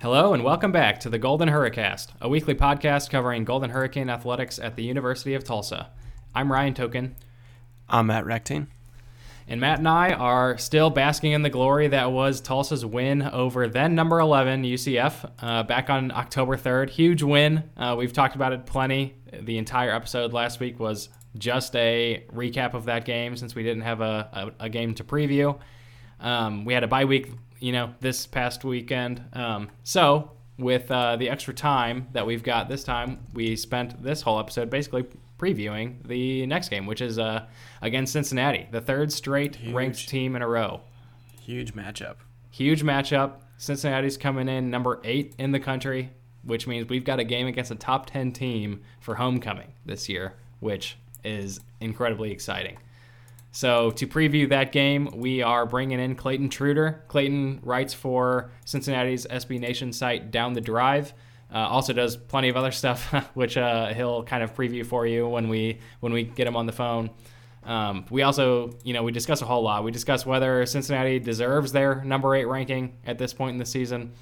Hello and welcome back to the Golden Hurricast, a weekly podcast covering Golden Hurricane athletics at the University of Tulsa. I'm Ryan Token. I'm Matt Rectine. And Matt and I are still basking in the glory that was Tulsa's win over then number 11 UCF uh, back on October 3rd. Huge win. Uh, we've talked about it plenty. The entire episode last week was just a recap of that game since we didn't have a, a, a game to preview. Um, we had a bye week you know, this past weekend. Um, so with uh, the extra time that we've got this time, we spent this whole episode basically previewing the next game, which is uh, against Cincinnati, the third straight Huge. ranked team in a row. Huge matchup. Huge matchup. Cincinnati's coming in number eight in the country, which means we've got a game against a top 10 team for homecoming this year, which is incredibly exciting. So to preview that game, we are bringing in Clayton Trutor. Clayton writes for Cincinnati's SB Nation site Down the Drive. Uh, also does plenty of other stuff, which uh, he'll kind of preview for you when we when we get him on the phone. Um, we also, you know, we discuss a whole lot. We discuss whether Cincinnati deserves their number eight ranking at this point in the season.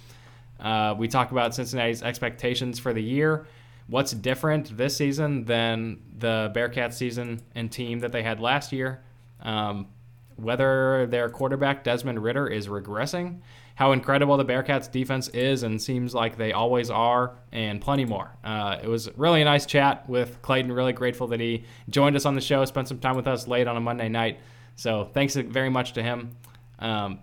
Uh, we talk about Cincinnati's expectations for the year. What's different this season than the Bearcats season and team that they had last year? Um, whether their quarterback Desmond Ridder is regressing, how incredible the Bearcats defense is and seems like they always are, and plenty more. Uh, it was really a nice chat with Clayton. Really grateful that he joined us on the show, spent some time with us late on a Monday night. So thanks very much to him, um,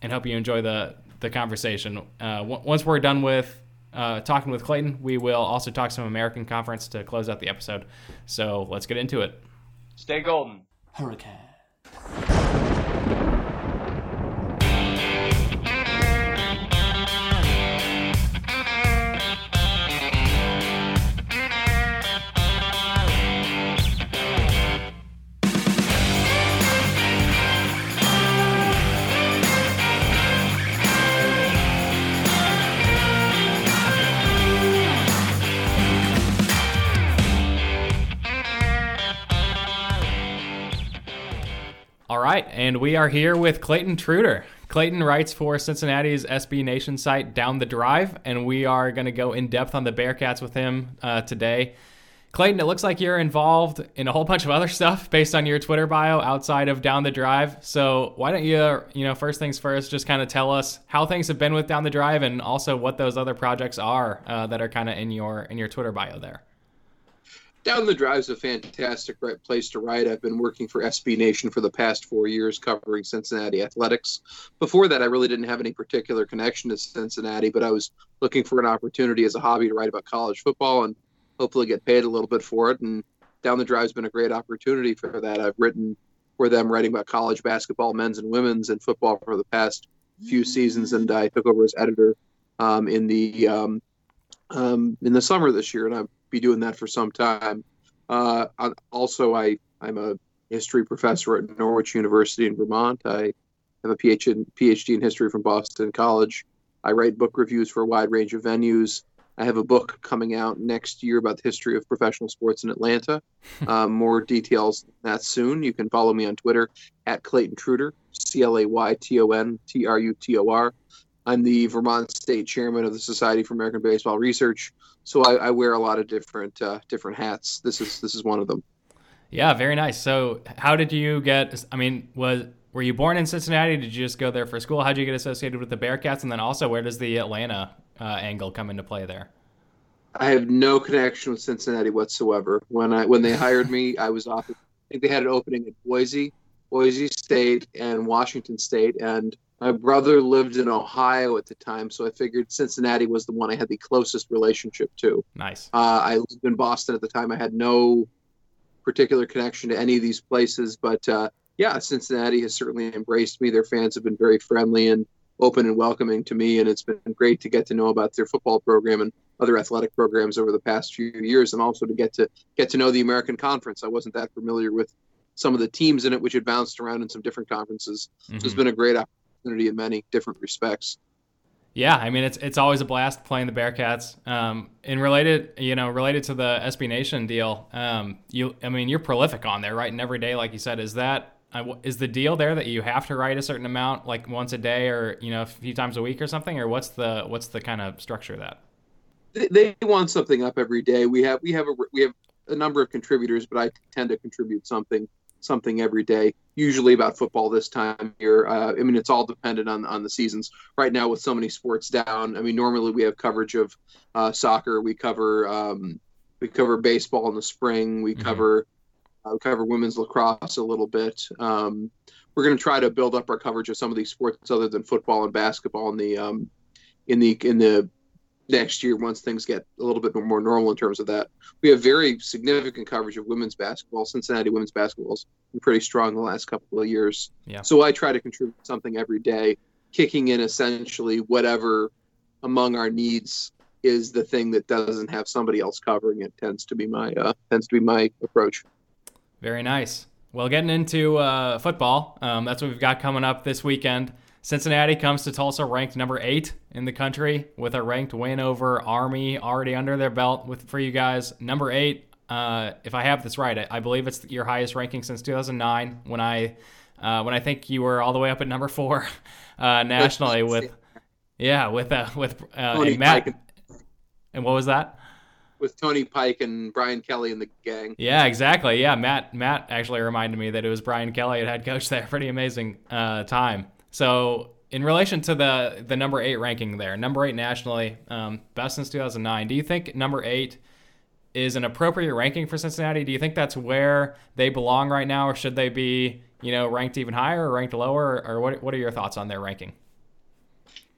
and hope you enjoy the the conversation. Uh, w- once we're done with uh, talking with Clayton, we will also talk some American Conference to close out the episode. So let's get into it. Stay golden. Hurricane. Right, and we are here with Clayton Trutor. Clayton writes for Cincinnati's SB Nation site Down the Drive, and we are going to go in depth on the Bearcats with him uh, today. Clayton, it looks like you're involved in a whole bunch of other stuff based on your Twitter bio outside of Down the Drive. So why don't you, you know, first things first, just kind of tell us how things have been with Down the Drive, and also what those other projects are uh, that are kind of in your in your Twitter bio there. Down the Drive is a fantastic right place to write. I've been working for SB Nation for the past four years covering Cincinnati athletics. Before that, I really didn't have any particular connection to Cincinnati, but I was looking for an opportunity as a hobby to write about college football and hopefully get paid a little bit for it. And Down the Drive has been a great opportunity for that. I've written for them writing about college basketball, men's and women's, and football for the past few seasons, and I took over as editor um, in the um, um, in the summer this year, and I've be doing that for some time. Uh, also, I I'm a history professor at Norwich University in Vermont. I have a PhD, PhD in history from Boston College. I write book reviews for a wide range of venues. I have a book coming out next year about the history of professional sports in Atlanta. um, more details that soon. You can follow me on Twitter at Clayton Trutor, C L A Y T O N T R U T O R. I'm the Vermont State Chairman of the Society for American Baseball Research, so I, I wear a lot of different uh, different hats. This is this is one of them. Yeah, very nice. So, how did you get? I mean, was were you born in Cincinnati? Did you just go there for school? How did you get associated with the Bearcats? And then also, where does the Atlanta uh, angle come into play there? I have no connection with Cincinnati whatsoever. When I when they hired me, I was off. I think they had an opening at Boise, Boise State, and Washington State, and my brother lived in Ohio at the time, so I figured Cincinnati was the one I had the closest relationship to. Nice. Uh, I lived in Boston at the time. I had no particular connection to any of these places, but uh, yeah, Cincinnati has certainly embraced me. Their fans have been very friendly and open and welcoming to me, and it's been great to get to know about their football program and other athletic programs over the past few years, and also to get to get to know the American Conference. I wasn't that familiar with some of the teams in it, which had bounced around in some different conferences. Mm-hmm. So it's mm-hmm. been a great opportunity opportunity in many different respects. Yeah, I mean it's it's always a blast playing the Bearcats. Um, and related, you know, related to the SB Nation deal, um, you, I mean, you're prolific on there, right? And every day, like you said, is that uh, the deal there that you have to write a certain amount, like once a day, or you know, a few times a week, or something, or what's the what's the kind of structure of that? They, they want something up every day. We have we have a we have a number of contributors, but I tend to contribute something something every day. Usually about football this time here. Uh, I mean, it's all dependent on on the seasons. Right now, with so many sports down, I mean, normally we have coverage of uh, soccer. We cover um, we cover baseball in the spring. We mm-hmm. cover uh, we cover women's lacrosse a little bit. Um, we're going to try to build up our coverage of some of these sports other than football and basketball in the um, in the in the next year once things get a little bit more normal in terms of that. We have very significant coverage of women's basketball. Cincinnati women's basketball's been pretty strong the last couple of years. Yeah. So I try to contribute something every day, kicking in essentially whatever among our needs is the thing that doesn't have somebody else covering it tends to be my uh, tends to be my approach. Very nice. Well, getting into uh, football, um, that's what we've got coming up this weekend. Cincinnati comes to Tulsa ranked number eight in the country with a ranked win over Army already under their belt. With for you guys, number eight. Uh, if I have this right, I, I, believe it's your highest ranking since 2009. When I uh, when I think you were all the way up at number four uh, nationally with yeah with uh, with uh, and Matt. And, and what was that? with Tony Pike and Brian Kelly and the gang. Yeah, exactly. Yeah, Matt Matt actually reminded me that it was Brian Kelly at head coach there. Pretty amazing uh, time. So in relation to the the number eight ranking there, number eight nationally, um, best since 2009. Do you think number eight is an appropriate ranking for Cincinnati? Do you think that's where they belong right now, or should they be, you know, ranked even higher or ranked lower, or, what? What are your thoughts on their ranking?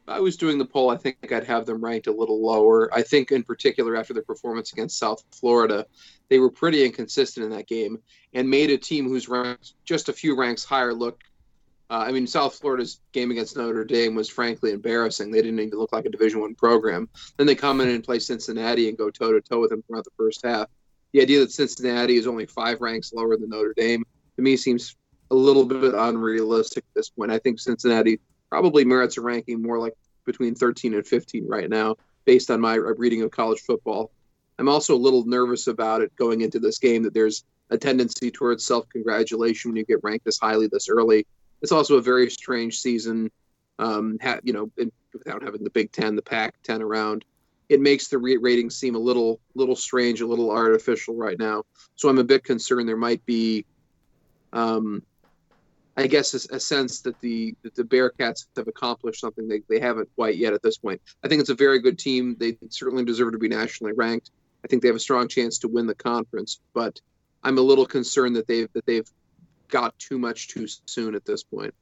I was doing the poll, I think I'd have them ranked a little lower. I think, in particular, after their performance against South Florida, they were pretty inconsistent in that game and made a team who's ranked just a few ranks higher look uh, I mean, South Florida's game against Notre Dame was frankly embarrassing. They didn't even look like a Division One program. Then they come in and play Cincinnati and go toe to toe with them throughout the first half. The idea that Cincinnati is only five ranks lower than Notre Dame to me seems a little bit unrealistic at this point. I think Cincinnati probably merits a ranking more like between 13 and 15 right now, based on my reading of college football. I'm also a little nervous about it going into this game that there's a tendency towards self congratulation when you get ranked this highly this early it's also a very strange season. Um, ha- you know, in, without having the Big Ten, the Pac-10 around, it makes the re- rating seem a little, little strange, a little artificial right now. So I'm a bit concerned there might be, um, I guess, a, a sense that the that the Bearcats have accomplished something they, they haven't quite yet at this point. I think it's a very good team. They certainly deserve to be nationally ranked. I think they have a strong chance to win the conference, but I'm a little concerned that they've that they've got too much too soon at this point.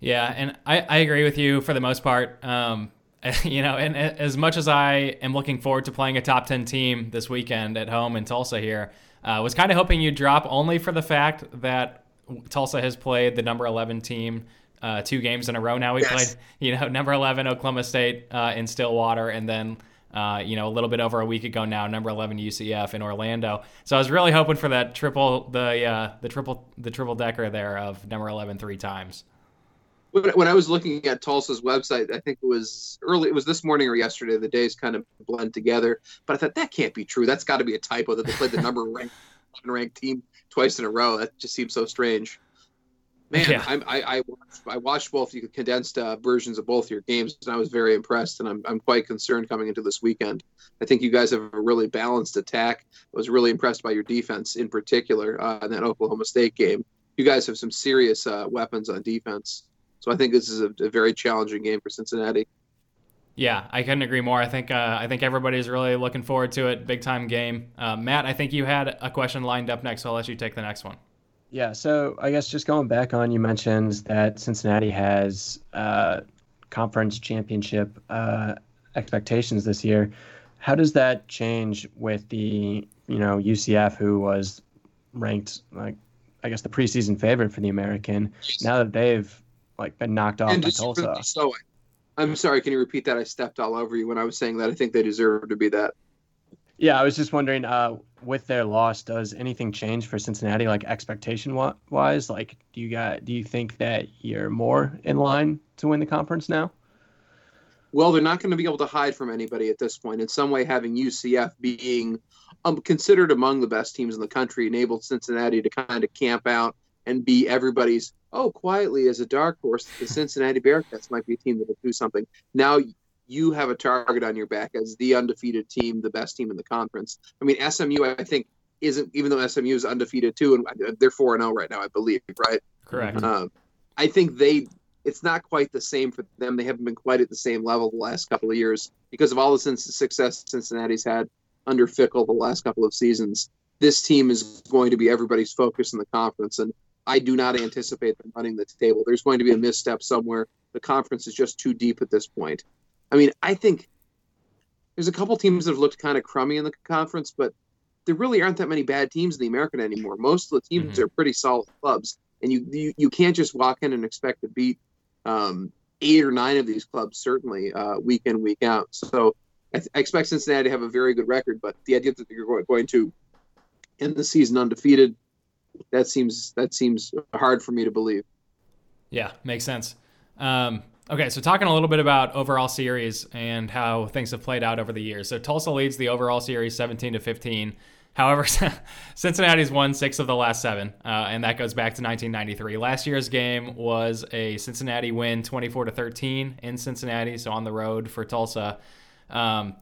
Yeah, and I, I agree with you for the most part. Um, you know, and as much as I am looking forward to playing a top 10 team this weekend at home in Tulsa here, I uh, was kind of hoping you'd drop only for the fact that Tulsa has played the number 11 team uh, two games in a row now. We yes. played, you know, number 11 Oklahoma State uh, in Stillwater and then uh, you know, a little bit over a week ago now, number 11 UCF in Orlando. So I was really hoping for that triple, the uh, the triple, the triple decker there of number 11 three times. When I was looking at Tulsa's website, I think it was early. It was this morning or yesterday. The days kind of blend together, but I thought that can't be true. That's got to be a typo that they played the number ranked ranked team twice in a row. That just seems so strange. Man, yeah. I, I, I, watched, I watched both you condensed uh, versions of both your games, and I was very impressed. And I'm, I'm quite concerned coming into this weekend. I think you guys have a really balanced attack. I was really impressed by your defense in particular uh, in that Oklahoma State game. You guys have some serious uh, weapons on defense. So I think this is a, a, very challenging game for Cincinnati. Yeah, I couldn't agree more. I think uh, I think everybody's really looking forward to it. Big time game. Uh, Matt, I think you had a question lined up next, so I'll let you take the next one. Yeah, so I guess just going back on, you mentioned that Cincinnati has uh, conference championship uh, expectations this year. How does that change with the you know UCF, who was ranked like I guess the preseason favorite for the American? Now that they've like been knocked off and by Tulsa. So, I'm sorry. Can you repeat that? I stepped all over you when I was saying that. I think they deserve to be that. Yeah, I was just wondering, uh, with their loss, does anything change for Cincinnati, like expectation wise? Like, do you got, do you think that you're more in line to win the conference now? Well, they're not going to be able to hide from anybody at this point. In some way, having UCF being um, considered among the best teams in the country enabled Cincinnati to kind of camp out and be everybody's oh quietly as a dark horse the Cincinnati Bearcats might be a team that will do something. Now you have a target on your back as the undefeated team, the best team in the conference. I mean SMU I think isn't even though SMU is undefeated too and they're 4 and 0 right now I believe, right? Correct. Um, I think they it's not quite the same for them. They haven't been quite at the same level the last couple of years because of all the success Cincinnati's had under Fickell the last couple of seasons. This team is going to be everybody's focus in the conference, and I do not anticipate them running the table. There's going to be a misstep somewhere. The conference is just too deep at this point. I mean, I think there's a couple teams that have looked kind of crummy in the conference, but there really aren't that many bad teams in the American anymore. Most of the teams mm-hmm. are pretty solid clubs, and you, you you can't just walk in and expect to beat um, eight or nine of these clubs certainly uh, week in week out. So I, th- I, expect Cincinnati to have a very good record, but the idea that you're going to end the season undefeated that seems that seems hard for me to believe. Yeah, makes sense. Um, okay, so talking a little bit about overall series and how things have played out over the years. So Tulsa leads the overall series 17 to 15. However, Cincinnati's won six of the last seven, uh, and that goes back to 1993. Last year's game was a Cincinnati win, 24 to 13 in Cincinnati, so on the road for Tulsa. Um,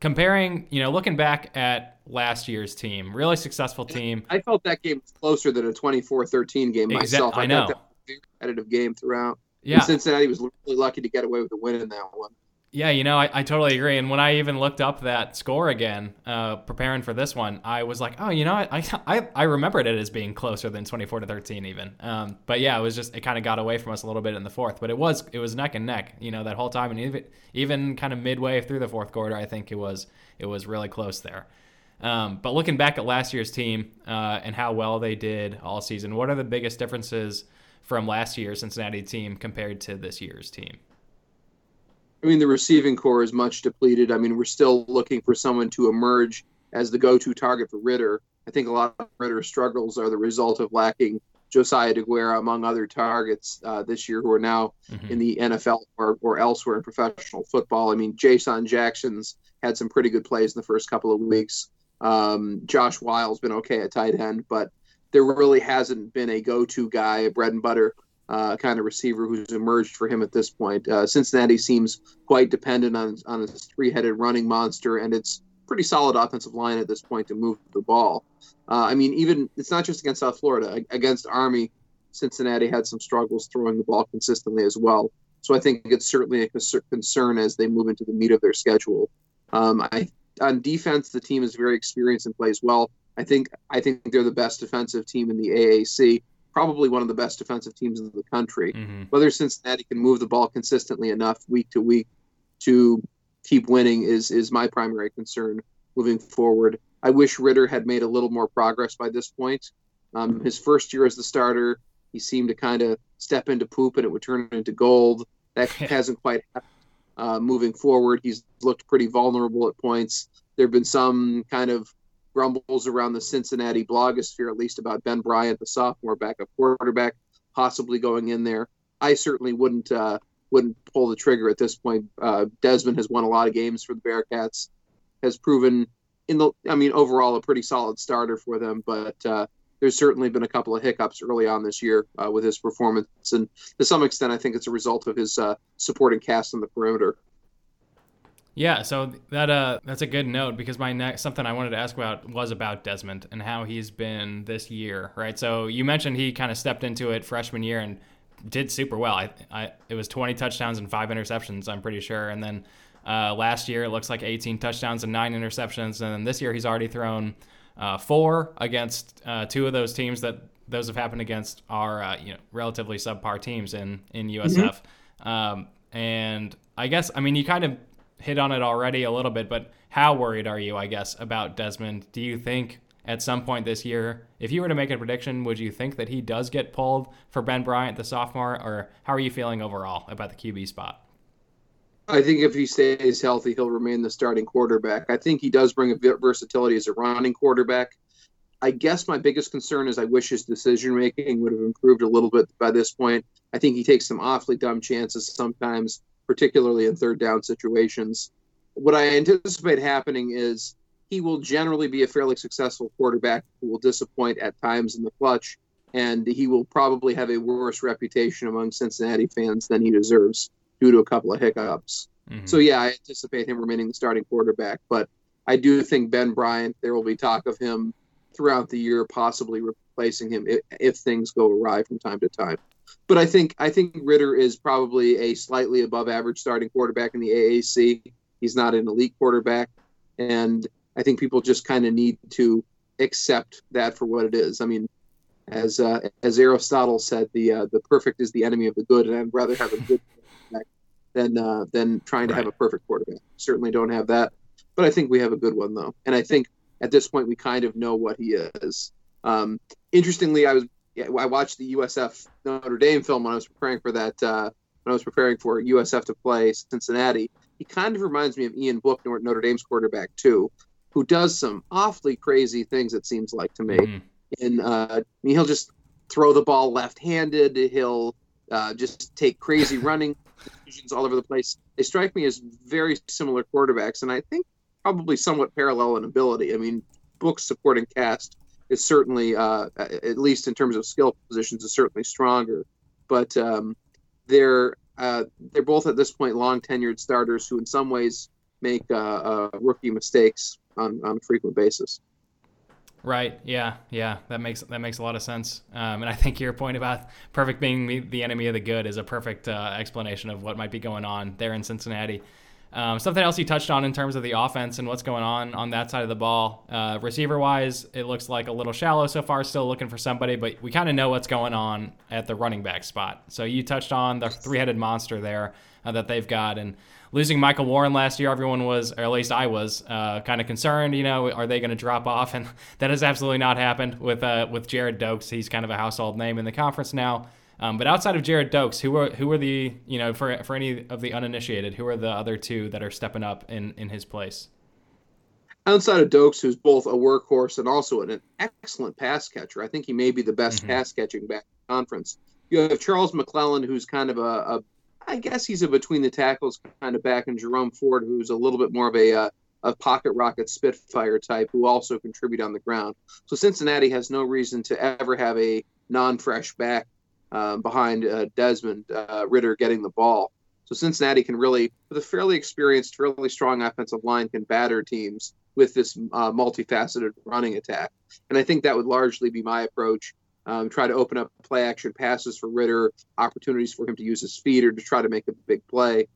comparing, you know, looking back at last year's team, really successful team. I felt that game was closer than a 24-13 game myself. I, I know. very competitive game throughout. Yeah. And Cincinnati was really lucky to get away with the win in that one. Yeah, you know, I, I totally agree. And when I even looked up that score again, uh, preparing for this one, I was like, oh, you know, I, I, I remembered it as being closer than 24 to 13 even. Um, but yeah, it was just, it kind of got away from us a little bit in the fourth, but it was, it was neck and neck, you know, that whole time. And even, even kind of midway through the fourth quarter, I think it was, it was really close there. Um, but looking back at last year's team uh, and how well they did all season, what are the biggest differences from last year's Cincinnati team compared to this year's team? I mean, the receiving corps is much depleted. I mean, we're still looking for someone to emerge as the go-to target for Ridder. I think a lot of Ridder's struggles are the result of lacking Josiah Deguara, among other targets uh, this year, who are now mm-hmm. in the NFL or, or elsewhere in professional football. I mean, Jason Jackson's had some pretty good plays in the first couple of weeks. Um, Josh Whyle's been okay at tight end, but there really hasn't been a go-to guy, a bread and butter uh, kind of receiver who's emerged for him at this point. Uh, Cincinnati seems quite dependent on on its three-headed running monster and its pretty solid offensive line at this point to move the ball. Uh, I mean, even it's not just against South Florida. Against Army, Cincinnati had some struggles throwing the ball consistently as well. So I think it's certainly a concern as they move into the meat of their schedule. Um, I, on defense, the team is very experienced and plays well. I think I think they're the best defensive team in the AAC probably one of the best defensive teams in the country. Mm-hmm. Whether Cincinnati can move the ball consistently enough week to week to keep winning is is my primary concern moving forward. I wish Ridder had made a little more progress by this point. Um, his first year as the starter, he seemed to kind of step into poop and it would turn into gold. That hasn't quite happened. Uh, moving forward, he's looked pretty vulnerable at points. There have been some kind of grumbles around the Cincinnati blogosphere, at least about Ben Bryant, the sophomore backup quarterback, possibly going in there. I certainly wouldn't uh, wouldn't pull the trigger at this point. Uh, Desmond has won a lot of games for the Bearcats, has proven in the I mean overall a pretty solid starter for them, but uh, there's certainly been a couple of hiccups early on this year uh, with his performance, and to some extent, I think it's a result of his uh, supporting cast on the perimeter. Yeah, so that uh that's a good note because my next something I wanted to ask about was about Desmond and how he's been this year, right? So you mentioned he kind of stepped into it freshman year and did super well. I, I it was 20 touchdowns and five interceptions, I'm pretty sure, and then uh, last year it looks like 18 touchdowns and nine interceptions, and then this year he's already thrown uh, four against uh, two of those teams that those have happened against are uh, you know relatively subpar teams in in USF, mm-hmm. um, and I guess I mean you kind of hit on it already a little bit, but how worried are you, I guess, about Desmond? Do you think at some point this year, if you were to make a prediction, would you think that he does get pulled for Ben Bryant, the sophomore, or how are you feeling overall about the QB spot? I think if he stays healthy, he'll remain the starting quarterback. I think he does bring a bit versatility as a running quarterback. I guess my biggest concern is I wish his decision making would have improved a little bit by this point. I think he takes some awfully dumb chances sometimes particularly in third down situations. What I anticipate happening is he will generally be a fairly successful quarterback who will disappoint at times in the clutch. and he will probably have a worse reputation among Cincinnati fans than he deserves due to a couple of hiccups. Mm-hmm. So yeah, I anticipate him remaining the starting quarterback, but I do think Ben Bryant. There will be talk of him throughout the year, possibly replacing him if, if things go awry from time to time. But I think I think Ridder is probably a slightly above average starting quarterback in the AAC. He's not an elite quarterback, and I think people just kind of need to accept that for what it is. I mean, as uh, as Aristotle said, the uh, the perfect is the enemy of the good, and I'd rather have a good quarterback than uh, than trying to right. have a perfect quarterback. Certainly don't have that, but I think we have a good one though, and I think at this point we kind of know what he is. Um, interestingly, I was yeah, I watched the USF Notre Dame film when I was preparing for that uh, when I was preparing for USF to play Cincinnati. He kind of reminds me of Ian Book, Notre Dame's quarterback too, who does some awfully crazy things. It seems like to me. Mm-hmm. And uh, I mean, he'll just throw the ball left-handed. He'll uh, just take crazy running decisions all over the place. They strike me as very similar quarterbacks, and I think probably somewhat parallel in ability. I mean, Book's supporting cast is certainly, uh, at least in terms of skill positions, is certainly stronger. But um, they're uh, they're both at this point long tenured starters who, in some ways, make uh, uh, rookie mistakes on, on a frequent basis. Right. Yeah. Yeah. That makes that makes a lot of sense. Um, and I think your point about perfect being the enemy of the good is a perfect uh, explanation of what might be going on there in Cincinnati. Um, something else you touched on in terms of the offense and what's going on on that side of the ball. Uh, receiver wise, it looks like a little shallow so far, still looking for somebody, but we kind of know what's going on at the running back spot. So you touched on the three headed monster there uh, that they've got. And losing Michael Warren last year, everyone was, or at least I was, uh, kind of concerned. You know, are they going to drop off? And that has absolutely not happened with uh, with Gerrid Doaks. He's kind of a household name in the conference now. Um, but outside of Gerrid Doaks, who are who are the you know for for any of the uninitiated, who are the other two that are stepping up in in his place? Outside of Doaks, who's both a workhorse and also an excellent pass catcher, I think he may be the best mm-hmm. pass catching back in the conference. You have Charles McClellan, who's kind of a, a, I guess he's a between the tackles kind of back, and Jerome Ford, who's a little bit more of a uh, a pocket rocket Spitfire type, who also contribute on the ground. So Cincinnati has no reason to ever have a non-fresh back um, behind uh, Desmond uh, Ridder getting the ball. So Cincinnati can really, with a fairly experienced, fairly strong offensive line, can batter teams with this uh, multifaceted running attack. And I think that would largely be my approach. Um, try to open up play action passes for Ridder, opportunities for him to use his feet or to try to make a big play.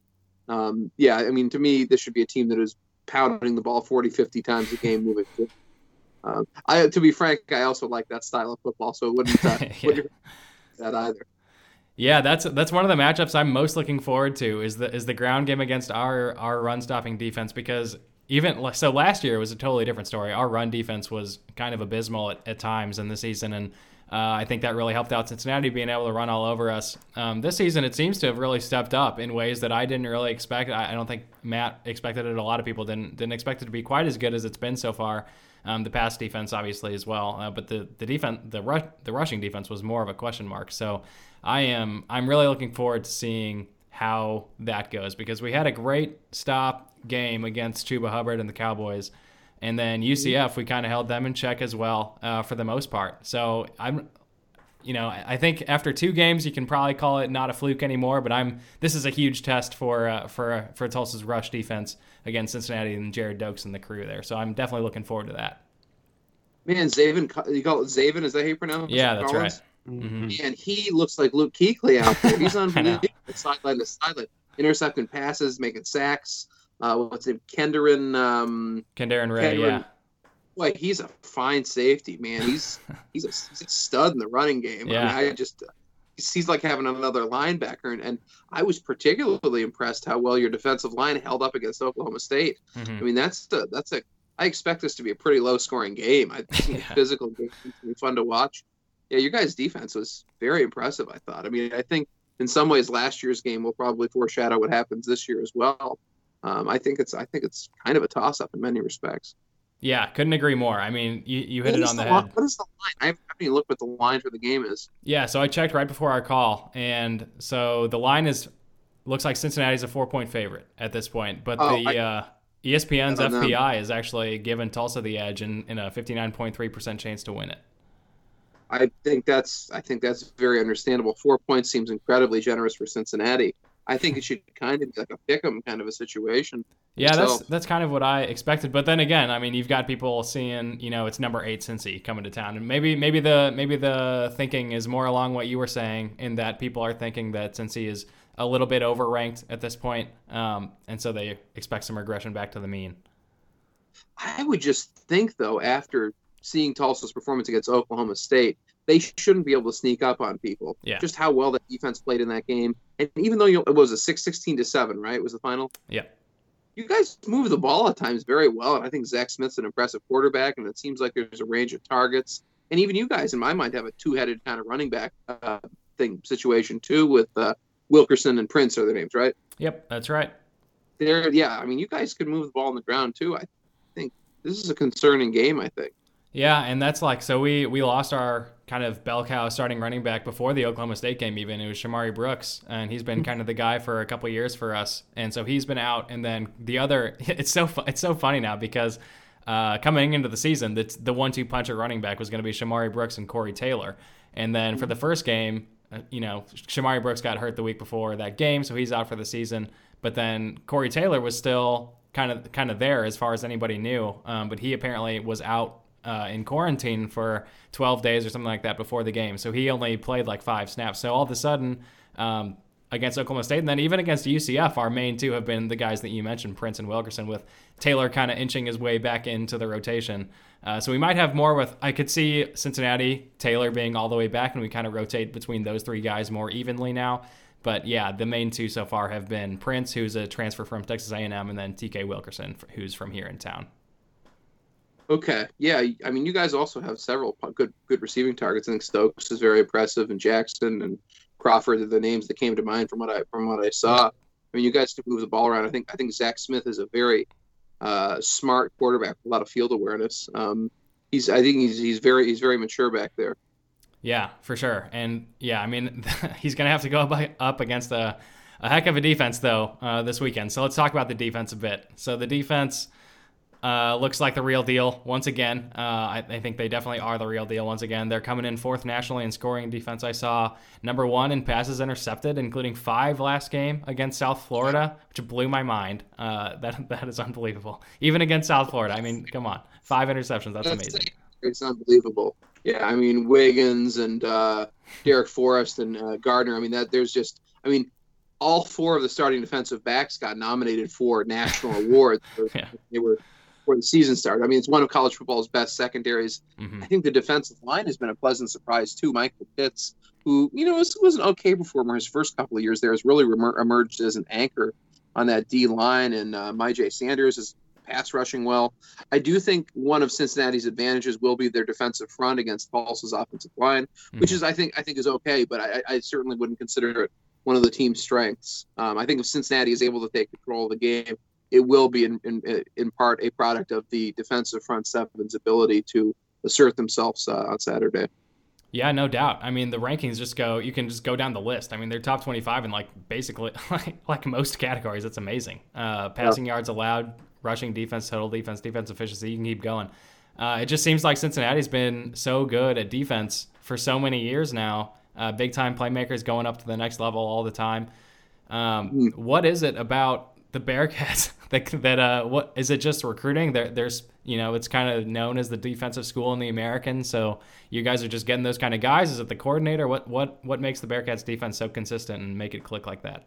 Um, yeah, I mean, to me, this should be a team that is pounding the ball 40, 50 times a game moving forward. Um, I, to be frank, I also like that style of football, so it wouldn't, uh, yeah. wouldn't that either. Yeah, that's that's one of the matchups I'm most looking forward to is the is the ground game against our our run stopping defense because even so last year was a totally different story. Our run defense was kind of abysmal at, at times in the season, and uh, I think that really helped out Cincinnati being able to run all over us. Um, this season, it seems to have really stepped up in ways that I didn't really expect. I, I, don't think Matt expected it. A lot of people didn't didn't expect it to be quite as good as it's been so far. Um, the pass defense, obviously, as well, uh, but the the defense, the rush, the rushing defense was more of a question mark. So I am I'm really looking forward to seeing how that goes because we had a great stop game against Chuba Hubbard and the Cowboys. And then UCF, we kind of held them in check as well uh, for the most part. So I'm, you know, I think after two games, you can probably call it not a fluke anymore. But I'm this is a huge test for uh, for for Tulsa's rush defense against Cincinnati and Gerrid Doaks and the crew there. So I'm definitely looking forward to that. Man, Zaven, you call it Zaven? Is that how you pronounce it? Yeah, that's Collins? right. Mm-hmm. Man, he looks like Luke Kuechly out there. He's unbelievable. sideline to sideline, intercepting passes, making sacks. Uh, what's his name? Kendarin. Um, Kendarin Ray. Kendarin, yeah. Boy, he's a fine safety, man. He's he's a, he's a stud in the running game. Yeah. I, mean, I just he's like having another linebacker. And, and I was particularly impressed how well your defensive line held up against Oklahoma State. Mm-hmm. I mean, that's the that's a I expect this to be a pretty low scoring game. I think yeah. physical game be fun to watch. Yeah, your guys' defense was very impressive. I thought. I mean, I think in some ways last year's game will probably foreshadow what happens this year as well. Um, I think it's I think it's kind of a toss up in many respects. Yeah, couldn't agree more. I mean, you, you hit it on the, the head. what is the line? I haven't even looked what the line for the game is. Yeah, so I checked right before our call, and so the line is looks like Cincinnati's a four point favorite at this point, but oh, the I, uh, ESPN's FPI is actually giving Tulsa the edge in, in a fifty nine point three percent chance to win it. I think that's I think that's very understandable. Four points seems incredibly generous for Cincinnati. I think it should kind of be like a pick 'em kind of a situation. Yeah, that's that's kind of what I expected. But then again, I mean, you've got people seeing, you know, it's number eight Cincy coming to town, and maybe maybe the maybe the thinking is more along what you were saying, in that people are thinking that Cincy is a little bit overranked at this point, um, and so they expect some regression back to the mean. I would just think though, after seeing Tulsa's performance against Oklahoma State, they shouldn't be able to sneak up on people. Yeah. Just how well that defense played in that game, and even though you it was a six sixteen to seven, right? It was the final. Yeah. You guys move the ball at times very well, and I think Zach Smith's an impressive quarterback, and it seems like there's a range of targets. And even you guys, in my mind, have a two-headed kind of running back uh, thing situation too, with uh, Wilkerson and Prince are their names, right? Yep, that's right. There, yeah. I mean, you guys could move the ball on the ground too. I think this is a concerning game. I think. Yeah, and that's like so we we lost our kind of bell cow starting running back before the Oklahoma State game even. It was Shamari Brooks, and he's been kind of the guy for a couple years for us. And so he's been out, and then the other it's so fu- it's so funny now because uh, coming into the season, the the one two punch at running back was going to be Shamari Brooks and Corey Taylor, and then for the first game, uh, you know Shamari Brooks got hurt the week before that game, so he's out for the season. But then Corey Taylor was still kind of kind of there as far as anybody knew, um, but he apparently was out uh, in quarantine for 12 days or something like that before the game. So he only played like five snaps. So all of a sudden, um, against Oklahoma State, and then even against UCF, our main two have been the guys that you mentioned, Prince and Wilkerson, with Taylor kind of inching his way back into the rotation. Uh, so we might have more with, I could see Cincinnati, Taylor being all the way back, and we kind of rotate between those three guys more evenly now. But yeah, the main two so far have been Prince, who's a transfer from Texas A&M, and then TK Wilkerson, who's from here in town. Okay, yeah. I mean, you guys also have several good good receiving targets. I think Stokes is very impressive, and Jackson and Crawford are the names that came to mind from what I from what I saw. I mean, you guys can move the ball around. I think I think Zach Smith is a very uh, smart quarterback, a lot of field awareness. Um, he's I think he's he's very he's very mature back there. Yeah, for sure. And yeah, I mean, he's going to have to go up, up against a, a heck of a defense, though, uh, this weekend. So let's talk about the defense a bit. So the defense uh, looks like the real deal once again. Uh, I, I think they definitely are the real deal once again. They're coming in fourth nationally in scoring defense. I saw number one in passes intercepted, including five last game against South Florida, which blew my mind. Uh, that that is unbelievable. Even against South Florida. I mean, come on, five interceptions. That's amazing. It's unbelievable. Yeah, I mean Wiggins and uh, Darrick Forrest and uh, Gardner. I mean that there's just I mean all four of the starting defensive backs got nominated for national awards. Yeah. They were before the season started. I mean it's one of college football's best secondaries. hmm I think the defensive line has been a pleasant surprise too. Michael Pitts, who you know was, was an okay performer his first couple of years there, has really remer- emerged as an anchor on that D line, and uh, Myjai Sanders is pass rushing well. I do think one of Cincinnati's advantages will be their defensive front against Tulsa's offensive line, which is I think I think is okay, but I, I certainly wouldn't consider it one of the team's strengths. Um, I think if Cincinnati is able to take control of the game, it will be in, in, in part a product of the defensive front seven's ability to assert themselves uh, on Saturday. Yeah, no doubt. I mean, the rankings just go. You can just go down the list. I mean, they're top twenty-five in like basically like, like most categories. It's amazing. Uh, passing yards allowed, rushing defense, total defense, defense efficiency. You can keep going. Uh, it just seems like Cincinnati's been so good at defense for so many years now. Uh, big time playmakers going up to the next level all the time. Um, Mm. what is it about the Bearcats that that uh, what is it just recruiting? There, there's you know it's kind of known as the defensive school in the American. So you guys are just getting those kind of guys. Is it the coordinator? What what what makes the Bearcats defense so consistent and make it click like that?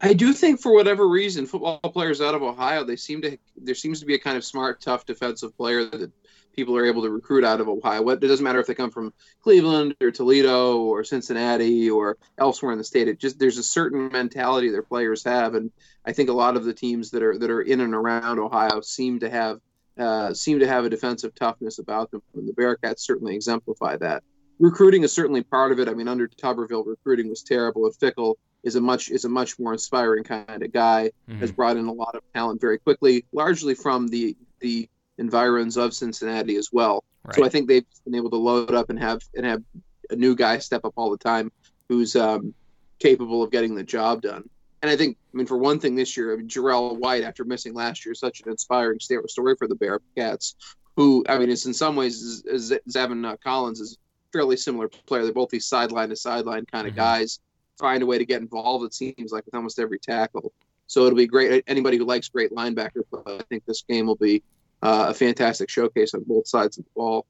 I do think for whatever reason, football players out of Ohio, they seem to there seems to be a kind of smart, tough defensive player that people are able to recruit out of Ohio. It doesn't matter if they come from Cleveland or Toledo or Cincinnati or elsewhere in the state. It just there's a certain mentality their players have, and I think a lot of the teams that are that are in and around Ohio seem to have uh, seem to have a defensive toughness about them, and the Bearcats certainly exemplify that. Recruiting is certainly part of it. I mean, under Tuberville, recruiting was terrible. And Fickell is a much is a much more inspiring kind of guy. Mhm. Has brought in a lot of talent very quickly, largely from the the environs of Cincinnati as well. So I think they've been able to load up and have and have a new guy step up all the time who's um, capable of getting the job done. And I think, I mean, for one thing, this year, I mean, Jarrell White, after missing last year, such an inspiring story for the Bearcats. Who, I mean, it's in some ways, is, is Zaven uh, Collins is fairly similar player. They're both these sideline to sideline kind of Mhm. guys, find a way to get involved. It seems like with almost every tackle. So it'll be great. Anybody who likes great linebacker play, I think this game will be uh, a fantastic showcase on both sides of the ball.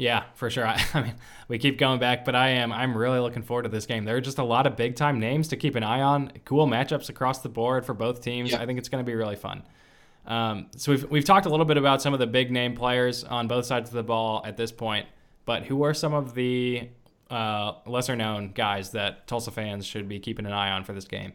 Yeah, for sure. I, I mean, we keep going back, but I am I'm really looking forward to this game. There are just a lot of big time names to keep an eye on. Cool matchups across the board for both teams. Yeah. I think it's going to be really fun. Um, so we've we've talked a little bit about some of the big name players on both sides of the ball at this point, but who are some of the uh, lesser known guys that Tulsa fans should be keeping an eye on for this game?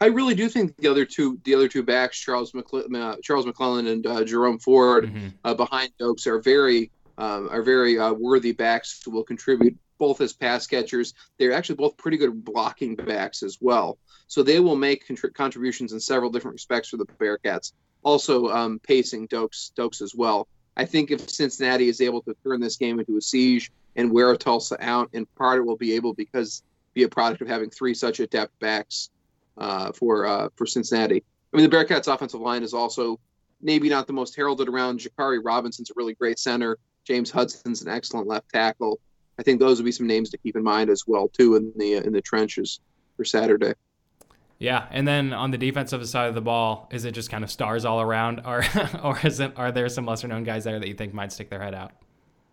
I really do think the other two, the other two backs, Charles McCle- uh, Charles McClellan and uh, Jerome Ford, Mhm. uh, behind Doaks are very um, are very uh, worthy backs who will contribute both as pass catchers. They're actually both pretty good blocking backs as well. So they will make contr- contributions in several different respects for the Bearcats. Also um, pacing Doaks Doaks as well. I think if Cincinnati is able to turn this game into a siege and wear Tulsa out, in part it will be able because be a product of having three such adept backs uh, for uh, for Cincinnati. I mean, the Bearcats' offensive line is also maybe not the most heralded around. Jakari Robinson's a really great center. James Hudson's an excellent left tackle. I think those would be some names to keep in mind as well too in the in the trenches for Saturday. Yeah, and then on the defensive side of the ball, is it just kind of stars all around, or or is it are there some lesser known guys there that you think might stick their head out?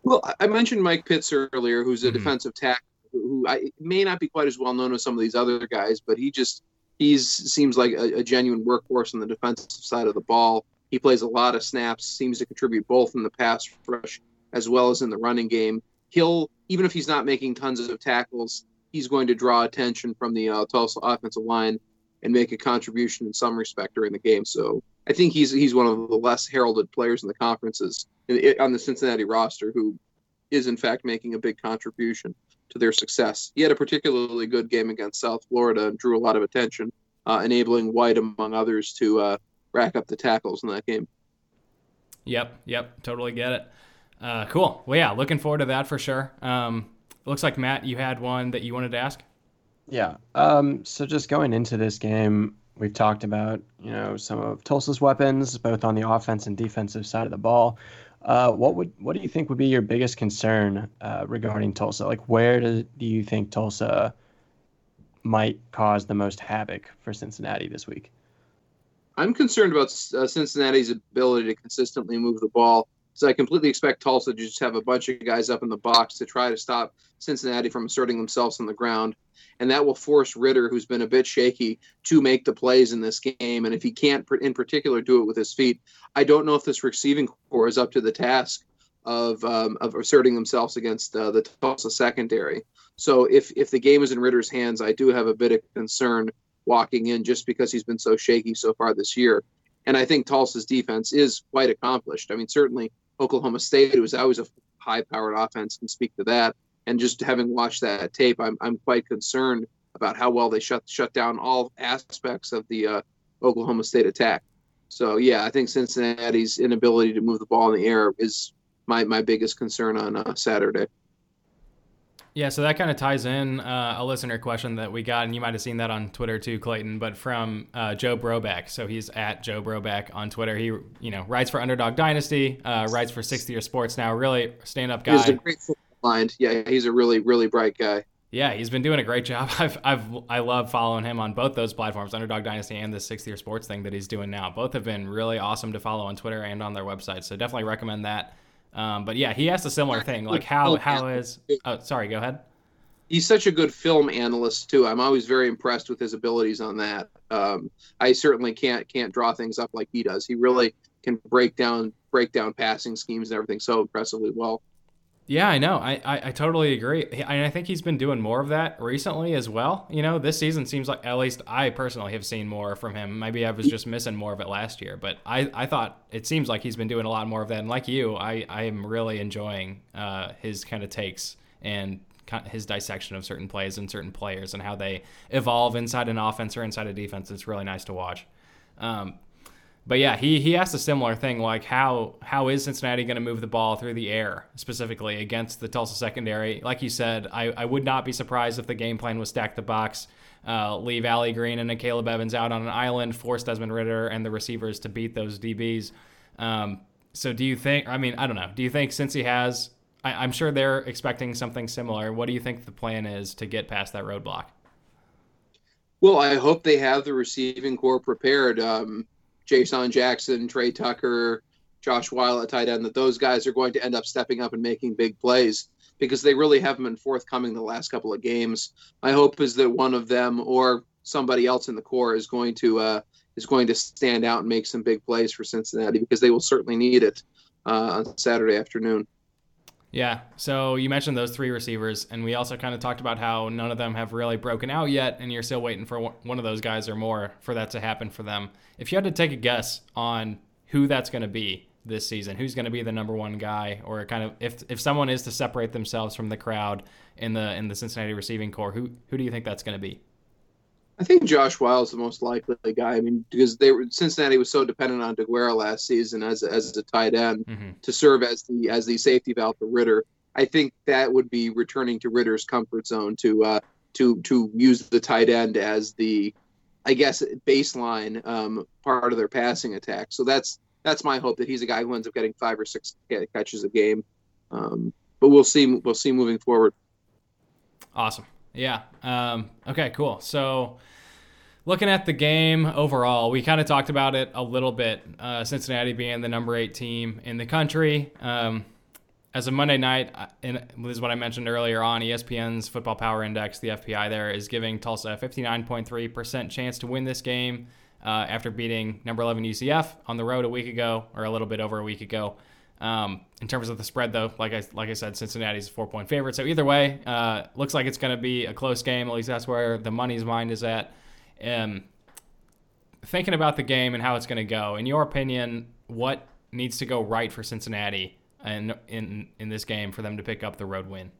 Well, I- mentioned Mike Pitts earlier, who's a Mhm. defensive tackle who I, may not be quite as well known as some of these other guys, but he just he's seems like a, a genuine workhorse on the defensive side of the ball. He plays a lot of snaps, seems to contribute both in the pass rush as well as in the running game. He'll even if he's not making tons of tackles, he's going to draw attention from the uh, Tulsa offensive line and make a contribution in some respect during the game. So I think he's he's one of the less heralded players in the conferences on the Cincinnati roster who is in fact making a big contribution to their success. He had a particularly good game against South Florida and drew a lot of attention, uh, enabling White, among others, to uh, rack up the tackles in that game. Yep, yep, totally get it. Uh, cool. Well, yeah, looking forward to that for sure. Um, looks like Matt, you had one that you wanted to ask. Yeah. Um, so just going into this game, we've talked about, you know, some of Tulsa's weapons, both on the offense and defensive side of the ball. Uh, what would what do you think would be your biggest concern uh, regarding Tulsa? Like, where do, do you think Tulsa might cause the most havoc for Cincinnati this week? I'm concerned about uh, Cincinnati's ability to consistently move the ball. So I completely expect Tulsa to just have a bunch of guys up in the box to try to stop Cincinnati from asserting themselves on the ground. And that will force Ridder, who's been a bit shaky, to make the plays in this game. And if he can't, in particular, do it with his feet, I don't know if this receiving corps is up to the task of um, of asserting themselves against uh, the Tulsa secondary. So if if the game is in Ridder's hands, I do have a bit of concern walking in just because he's been so shaky so far this year. And I think Tulsa's defense is quite accomplished. I mean, certainly Oklahoma State, who was always a high-powered offense, can speak to that. And just having watched that tape, I'm I'm quite concerned about how well they shut shut down all aspects of the uh, Oklahoma State attack. So yeah, I think Cincinnati's inability to move the ball in the air is my my biggest concern on uh, Saturday. Yeah, so that kind of ties in uh, a listener question that we got, and you might have seen that on Twitter too, Clayton. But from uh, Joe Broback, so he's at Joe Broback on Twitter. He, you know, writes for Underdog Dynasty, uh, writes for 60 Year Sports now. Really stand-up guy. He's a great mind. Yeah, he's a really really bright guy. Yeah, he's been doing a great job. I've, I've, I love following him on both those platforms, Underdog Dynasty and the 60 Year Sports thing that he's doing now. Both have been really awesome to follow on Twitter and on their website. So definitely recommend that. Um, but yeah, he asked a similar thing, like how how is? Oh, sorry, go ahead. he's such a good film analyst too. I'm always very impressed with his abilities on that. Um, I certainly can't can't draw things up like he does. He really can break down break down passing schemes and everything so impressively well. Yeah, I know. I, I, I totally agree. And I think he's been doing more of that recently as well. You know, this season seems like, at least I personally have seen more from him. Maybe I was just missing more of it last year. But I, I thought it seems like he's been doing a lot more of that. And like you, I, I am really enjoying uh, his kind of takes and his dissection of certain plays and certain players and how they evolve inside an offense or inside a defense. It's really nice to watch. Um, but yeah, he he asked a similar thing like how how is Cincinnati going to move the ball through the air specifically against the Tulsa secondary? Like you said, I, I would not be surprised if the game plan was stack the box, uh, leave Allie Green and Caleb Evans out on an island, force Desmond Ridder and the receivers to beat those DBs. Um, so do you think? I mean, I don't know. Do you think since he has I, am sure they're expecting something similar. What do you think the plan is to get past that roadblock? Well, I hope they have the receiving corps prepared. Um, Jason Jackson, Trey Tucker, Josh Whyle at tight end, that those guys are going to end up stepping up and making big plays because they really haven't been forthcoming the last couple of games. My hope is that one of them or somebody else in the corps is going to uh, is going to stand out and make some big plays for Cincinnati because they will certainly need it uh, on Saturday afternoon. Yeah. So you mentioned those three receivers, and we also kind of talked about how none of them have really broken out yet, and you're still waiting for one of those guys or more for that to happen for them. If you had to take a guess on who that's going to be this season, who's going to be the number one guy, or kind of if if someone is to separate themselves from the crowd in the in the Cincinnati receiving corps, who who do you think that's going to be? I think Josh Whyle is the most likely guy. I mean, because they were Cincinnati was so dependent on Deguara last season as a, as a tight end mm-hmm. to serve as the as the safety valve for Ridder. I think that would be returning to Ridder's comfort zone to uh, to to use the tight end as the, I guess, baseline um, part of their passing attack. So that's that's my hope that he's a guy who ends up getting five or six catches a game. Um, but we'll see. We'll see moving forward. Awesome. Yeah. Um, okay. Cool. So looking at the game overall, we kind of talked about it a little bit. Uh, Cincinnati being the number eight team in the country. Um, as a Monday night, and this is what I mentioned earlier on ESPN's Football Power Index, the FPI there is giving Tulsa a 59.3% chance to win this game uh, after beating number 11 UCF on the road a week ago, or a little bit over a week ago. Um, in terms of the spread, though, like I like I said, Cincinnati's a four point favorite. So either way, uh, looks like it's going to be a close game. At least that's where the money's mind is at. Um, thinking about the game and how it's going to go, in your opinion, what needs to go right for Cincinnati in in in this game for them to pick up the road win?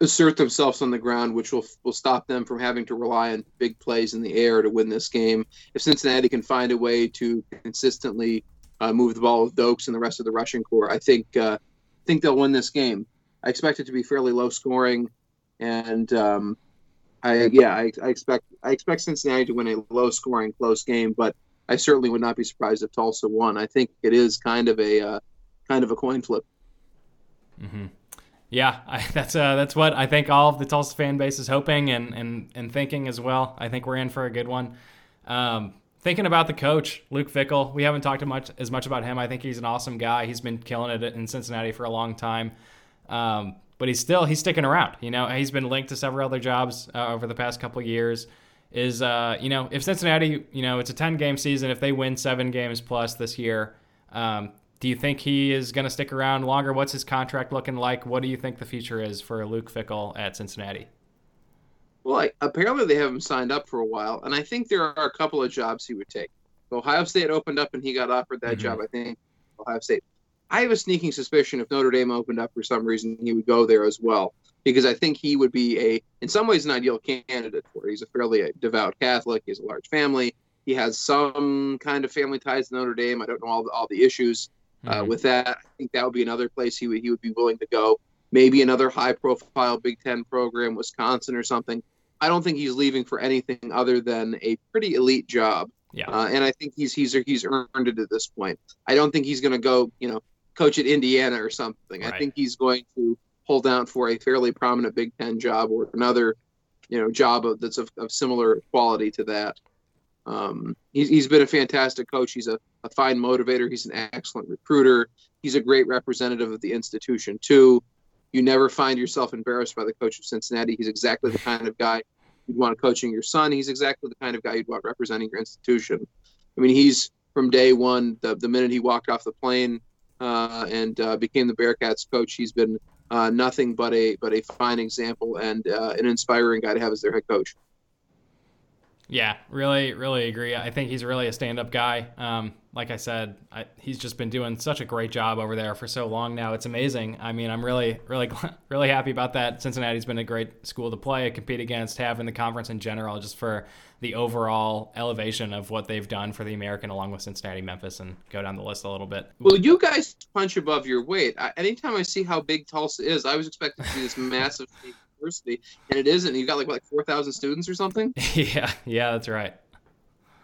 Assert themselves on the ground, which will will stop them from having to rely on big plays in the air to win this game. If Cincinnati can find a way to consistently uh, move the ball with Doaks and the rest of the rushing corps, I think uh, think they'll win this game. I expect it to be fairly low scoring, and um, I yeah I, I, expect I expect Cincinnati to win a low scoring close game, but I certainly would not be surprised if Tulsa won. I think it is kind of a uh, kind of a coin flip. Mm-hmm. Yeah, I, that's uh, that's what I think all of the Tulsa fan base is hoping and and and thinking as well. I think we're in for a good one. Um, thinking about the coach, Luke Fickell, we haven't talked much as much about him. I think he's an awesome guy. He's been killing it in Cincinnati for a long time. Um, but he's still he's sticking around. You know, he's been linked to several other jobs uh, over the past couple years. Is uh, you know, if Cincinnati, you know, it's a 10 game season. If they win seven games plus this year, um, do you think he is going to stick around longer? What's his contract looking like? What do you think the future is for Luke Fickell at Cincinnati? Well, I, apparently they haven't signed up for a while, and I think there are a couple of jobs he would take. Ohio State opened up and he got offered that mm-hmm. job. I think Ohio State. I have a sneaking suspicion if Notre Dame opened up for some reason, he would go there as well because I think he would be a, in some ways, an ideal candidate for it. He's a fairly uh, devout Catholic. He has a large family. He has some kind of family ties to Notre Dame. I don't know all the, all the issues uh, mm-hmm. with that. I think that would be another place he would he would be willing to go. Maybe another high profile Big Ten program, Wisconsin or something. I don't think he's leaving for anything other than a pretty elite job. Yeah. Uh, and I think he's he's he's earned it at this point. I don't think he's going to go, you know, coach at Indiana or something. Right. I think he's going to hold down for a fairly prominent Big Ten job or another, you know, job of, that's of, of similar quality to that. Um, he's, he's been a fantastic coach. He's a, a fine motivator. He's an excellent recruiter. He's a great representative of the institution too. You never find yourself embarrassed by the coach of Cincinnati. He's exactly the kind of guy you'd want coaching your son. He's exactly the kind of guy you'd want representing your institution. I mean, he's from day one, the, the minute he walked off the plane uh, and uh, became the Bearcats coach, he's been uh, nothing but a but a fine example and uh, an inspiring guy to have as their head coach. Yeah, really, really agree. I think he's really a stand-up guy. Um, like I said, I, he's just been doing such a great job over there for so long now. It's amazing. I mean, I'm really, really, really happy about that. Cincinnati's been a great school to play, compete against, have in the conference in general, just for the overall elevation of what they've done for the American, along with Cincinnati, Memphis, and go down the list a little bit. Well, you guys punch above your weight. I, anytime I see how big Tulsa is, I was expecting to see this massive university, and it isn't. You've got like like four thousand students or something. yeah, yeah, that's right.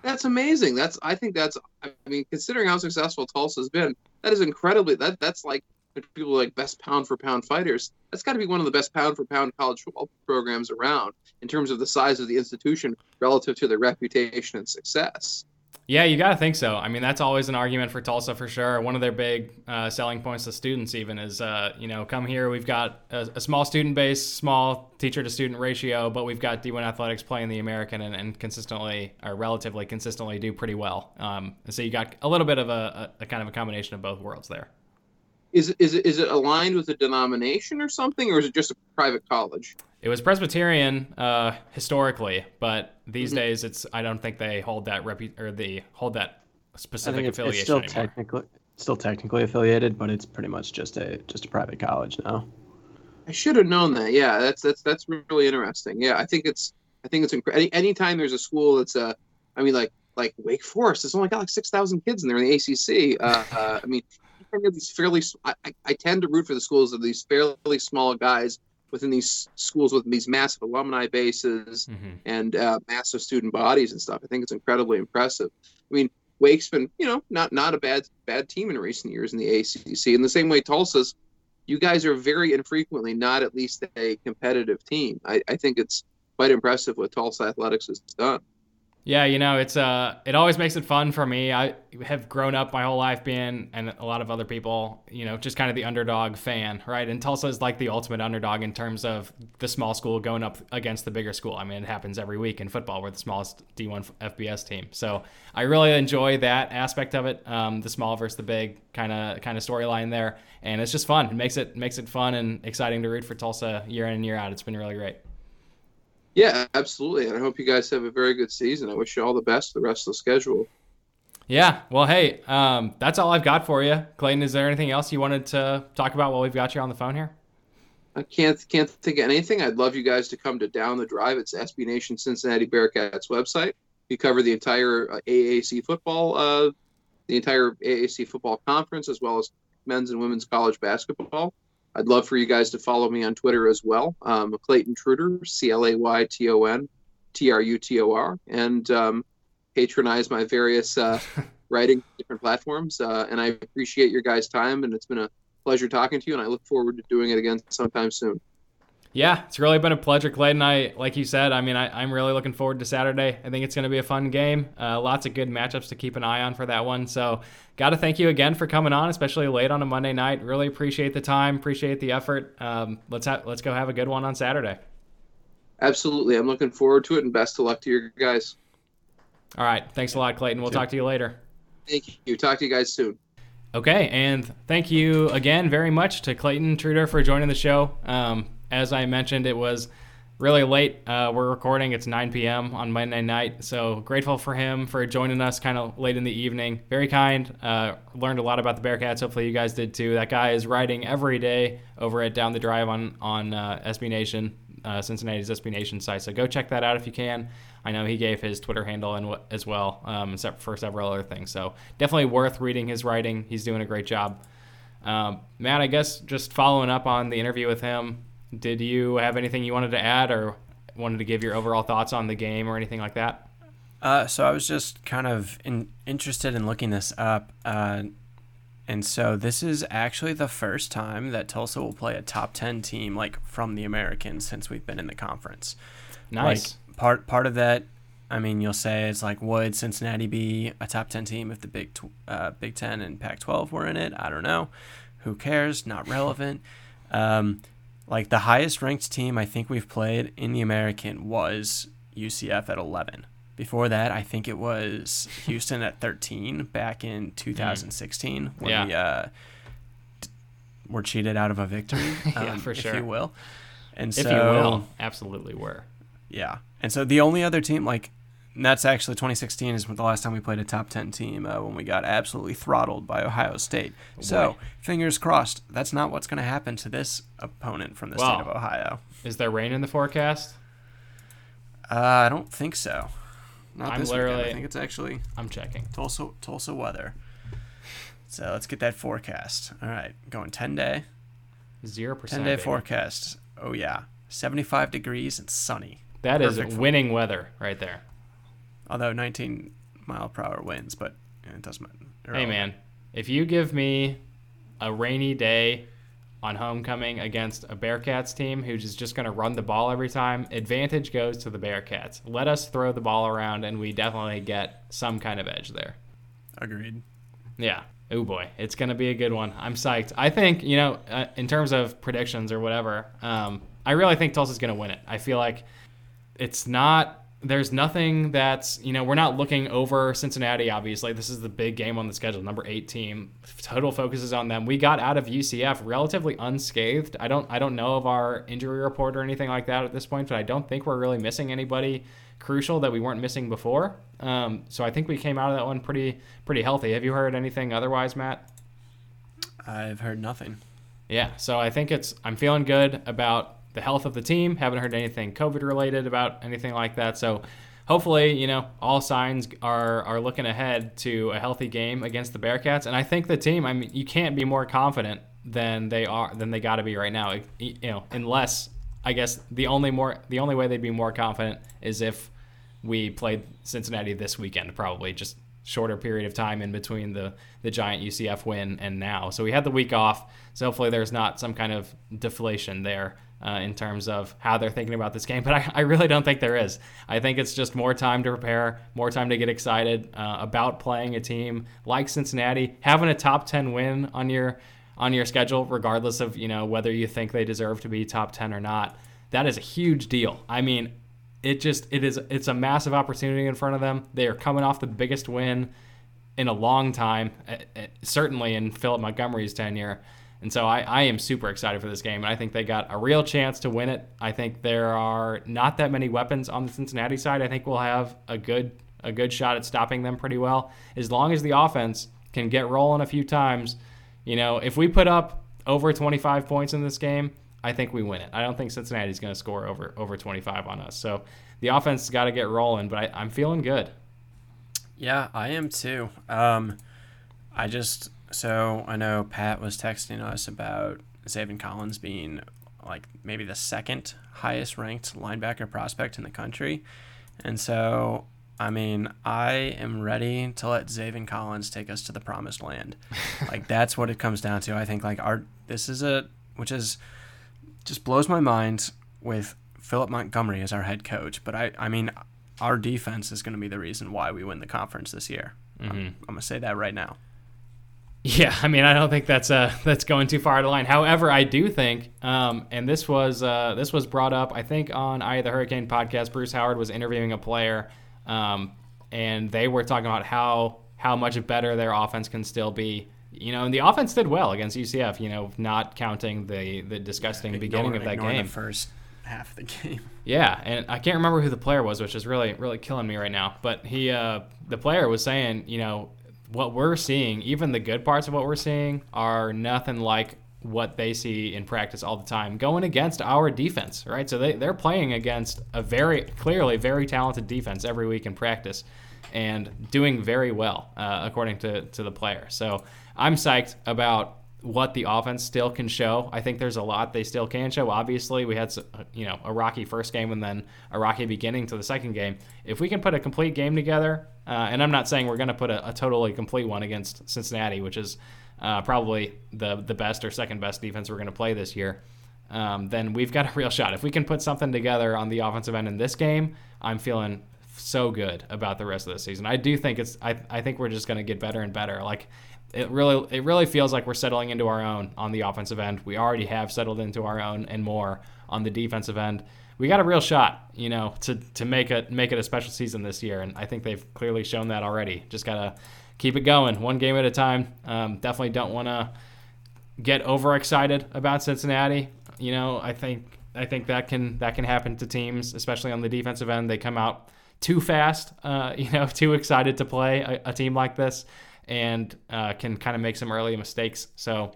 That's amazing. That's I think that's I mean considering how successful Tulsa's been, that is incredibly that that's like people like best pound for pound fighters. That's got to be one of the best pound for pound college football programs around in terms of the size of the institution relative to their reputation and success. Yeah, you got to think so. I mean, that's always an argument for Tulsa for sure. One of their big uh, selling points to students, even, is uh, you know, come here. We've got a, a small student base, small teacher to student ratio, but we've got D1 athletics playing the American and, and consistently, or relatively consistently, do pretty well. Um, so you got a little bit of a, a, a kind of a combination of both worlds there. Is is it, is it aligned with a denomination or something, or is it just a private college? It was Presbyterian uh, historically, but these mm-hmm. days it's I don't think they hold that repu- or they hold that specific it's, affiliation it's still anymore. technically still technically affiliated, but it's pretty much just a just a private college now. I should have known that. Yeah, that's that's that's really interesting. Yeah, I think it's I think it's incredible. Any anytime there's a school that's a, uh, I mean like like Wake Forest has only got like six thousand kids in there in the ACC. Uh, uh, I mean, these fairly I, I tend to root for the schools of these fairly small guys within these schools with these massive alumni bases mm-hmm. and uh, massive student bodies and stuff. I think it's incredibly impressive. I mean, Wake's been, you know, not not a bad bad team in recent years in the ACC. In the same way, Tulsa's, you guys are very infrequently not at least a competitive team. I, I think it's quite impressive what Tulsa Athletics has done. Yeah, you know, it's uh it always makes it fun for me. I have grown up my whole life being and a lot of other people, you know, just kind of the underdog fan, right? And Tulsa is like the ultimate underdog in terms of the small school going up against the bigger school. I mean, it happens every week in football. We're the smallest D1 FBS team. So, I really enjoy that aspect of it. Um, the small versus the big kind of kind of storyline there, and it's just fun. It makes it makes it fun and exciting to root for Tulsa year in and year out. It's been really great. Yeah, absolutely. And I hope you guys have a very good season. I wish you all the best the rest of the schedule. Yeah. Well, hey, um, that's all I've got for you. Clayton, is there anything else you wanted to talk about while we've got you on the phone here? I can't can't think of anything. I'd love you guys to come to Down the Drive. It's SB Nation Cincinnati Bearcats website. We cover the entire uh, AAC football, uh, the entire AAC football conference, as well as men's and women's college basketball. I'd love for you guys to follow me on Twitter as well. Um, Clayton Trutor, C L A Y T O N T R U T O R, and um, patronize my various uh, writing different platforms. Uh, and I appreciate your guys' time, and it's been a pleasure talking to you. And I look forward to doing it again sometime soon. Yeah, it's really been a pleasure, Clayton. I, like you said, I mean, I, am really looking forward to Saturday. I think it's going to be a fun game. Uh, lots of good matchups to keep an eye on for that one. So, got to thank you again for coming on, especially late on a Monday night. Really appreciate the time, appreciate the effort. Um, let's ha- let's go have a good one on Saturday. Absolutely, I'm looking forward to it, and best of luck to your guys. All right, thanks a lot, Clayton. We'll talk to you later. Thank you. Talk to you guys soon. Okay, and thank you again very much to Clayton Trutor for joining the show. Um, as I mentioned, it was really late. Uh, we're recording. It's 9 p.m. on Monday night. So grateful for him for joining us kind of late in the evening. Very kind. Uh, learned a lot about the Bearcats. Hopefully you guys did too. That guy is writing every day over at Down the Drive on on uh, SB Nation, uh, Cincinnati's SB Nation site. So go check that out if you can. I know he gave his Twitter handle and as well um, for several other things. So definitely worth reading his writing. He's doing a great job. Um, Matt, I guess just following up on the interview with him, did you have anything you wanted to add or wanted to give your overall thoughts on the game or anything like that? Uh, so I was just kind of in, interested in looking this up. Uh, and so this is actually the first time that Tulsa will play a top 10 team like from the Americans since we've been in the conference. Nice. Like, part part of that I mean, you'll say it's like would Cincinnati be a top 10 team if the Big uh, Big 10 and Pac 12 were in it? I don't know. Who cares? Not relevant. Um, like the highest ranked team I think we've played in the American was UCF at 11. Before that, I think it was Houston at 13 back in 2016 when yeah. we uh, were cheated out of a victory, um, yeah, for sure. if you will. And if so, you will, absolutely were. Yeah, and so the only other team like and that's actually 2016 is the last time we played a top 10 team uh, when we got absolutely throttled by Ohio State. Oh so, fingers crossed, that's not what's going to happen to this opponent from the well, state of Ohio. Is there rain in the forecast? Uh, I don't think so. Not I'm this literally. Weekend. I think it's actually. I'm checking. Tulsa, Tulsa weather. So let's get that forecast. All right, going 10 day. Zero percent. 10 day forecast. Oh yeah, 75 degrees and sunny. That Perfect is winning weather right there although 19 mile per hour winds, but it doesn't matter. Hey man, if you give me a rainy day on homecoming against a Bearcats team who's just going to run the ball every time, advantage goes to the Bearcats. Let us throw the ball around, and we definitely get some kind of edge there. Agreed. Yeah. Oh boy, it's going to be a good one. I'm psyched. I think, you know, uh, in terms of predictions or whatever, um, I really think Tulsa's going to win it. I feel like it's not there's nothing that's you know we're not looking over Cincinnati. Obviously, this is the big game on the schedule. Number eight team. Total focus is on them. We got out of UCF relatively unscathed. I don't I don't know of our injury report or anything like that at this point, but I don't think we're really missing anybody crucial that we weren't missing before. Um, so I think we came out of that one pretty pretty healthy. Have you heard anything otherwise, Matt? I've heard nothing. Yeah, so I think it's I'm feeling good about the health of the team. Haven't heard anything COVID related about anything like that. So hopefully, you know, all signs are are looking ahead to a healthy game against the Bearcats. And I think the team, I mean, you can't be more confident than they are than they got to be right now. You know, unless I guess the only more the only way they'd be more confident is if we played Cincinnati this weekend, probably just shorter period of time in between the the giant UCF win and now. So we had the week off. So hopefully there's not some kind of deflation there uh, in terms of how they're thinking about this game. But I, I, really don't think there is. I think it's just more time to prepare, more time to get excited uh, about playing a team like Cincinnati, having a top 10 win on your on your schedule, regardless of you know whether you think they deserve to be top 10 or not. That is a huge deal. I mean, it just it is it's a massive opportunity in front of them. They are coming off the biggest win in a long time, eh, eh, certainly in Philip Montgomery's tenure. And so I, I am super excited for this game. And I think they got a real chance to win it. I think there are not that many weapons on the Cincinnati side. I think we'll have a good a good shot at stopping them pretty well. As long as the offense can get rolling a few times, you know, if we put up over 25 points in this game, I think we win it. I don't think Cincinnati's going to score over over 25 on us. So the offense has got to get rolling, but I, am feeling good. Yeah, I am too. Um, I just so I know Pat was texting us about Zaven Collins being like maybe the second highest ranked linebacker prospect in the country. And so, I mean, I am ready to let Zaven Collins take us to the promised land. like that's what it comes down to. I think like our this is a which is just blows my mind with Philip Montgomery as our head coach. But I I mean, our defense is going to be the reason why we win the conference this year. Mm-hmm. I'm, I'm going to say that right now. Yeah, I mean, I don't think that's uh, that's going too far to line. However, I do think, um, and this was uh, this was brought up, I think, on I the Hurricane podcast. Bruce Howard was interviewing a player, um, and they were talking about how how much better their offense can still be. You know, and the offense did well against UCF. You know, not counting the the disgusting yeah, beginning of that game. The first half of the game. Yeah, and I can't remember who the player was, which is really really killing me right now. But he, uh, the player was saying, you know, what we're seeing, even the good parts of what we're seeing, are nothing like what they see in practice all the time going against our defense, right? So they, they're playing against a very clearly very talented defense every week in practice and doing very well, uh, according to, to the player. So I'm psyched about what the offense still can show. I think there's a lot they still can show. Obviously, we had you know a rocky first game and then a rocky beginning to the second game. If we can put a complete game together, uh, and I'm not saying we're going to put a, a, totally complete one against Cincinnati, which is uh, probably the the best or second best defense we're going to play this year. Um, then we've got a real shot. If we can put something together on the offensive end in this game, I'm feeling so good about the rest of the season. I do think it's I, I think we're just going to get better and better. Like it really it really feels like we're settling into our own on the offensive end. We already have settled into our own and more on the defensive end. We got a real shot, you know, to to make it make it a special season this year, and I think they've clearly shown that already. Just gotta keep it going, one game at a time. Um, definitely don't want to get overexcited about Cincinnati. You know, I think I think that can that can happen to teams, especially on the defensive end. They come out too fast, uh, you know, too excited to play a, a team like this and uh, can kind of make some early mistakes. So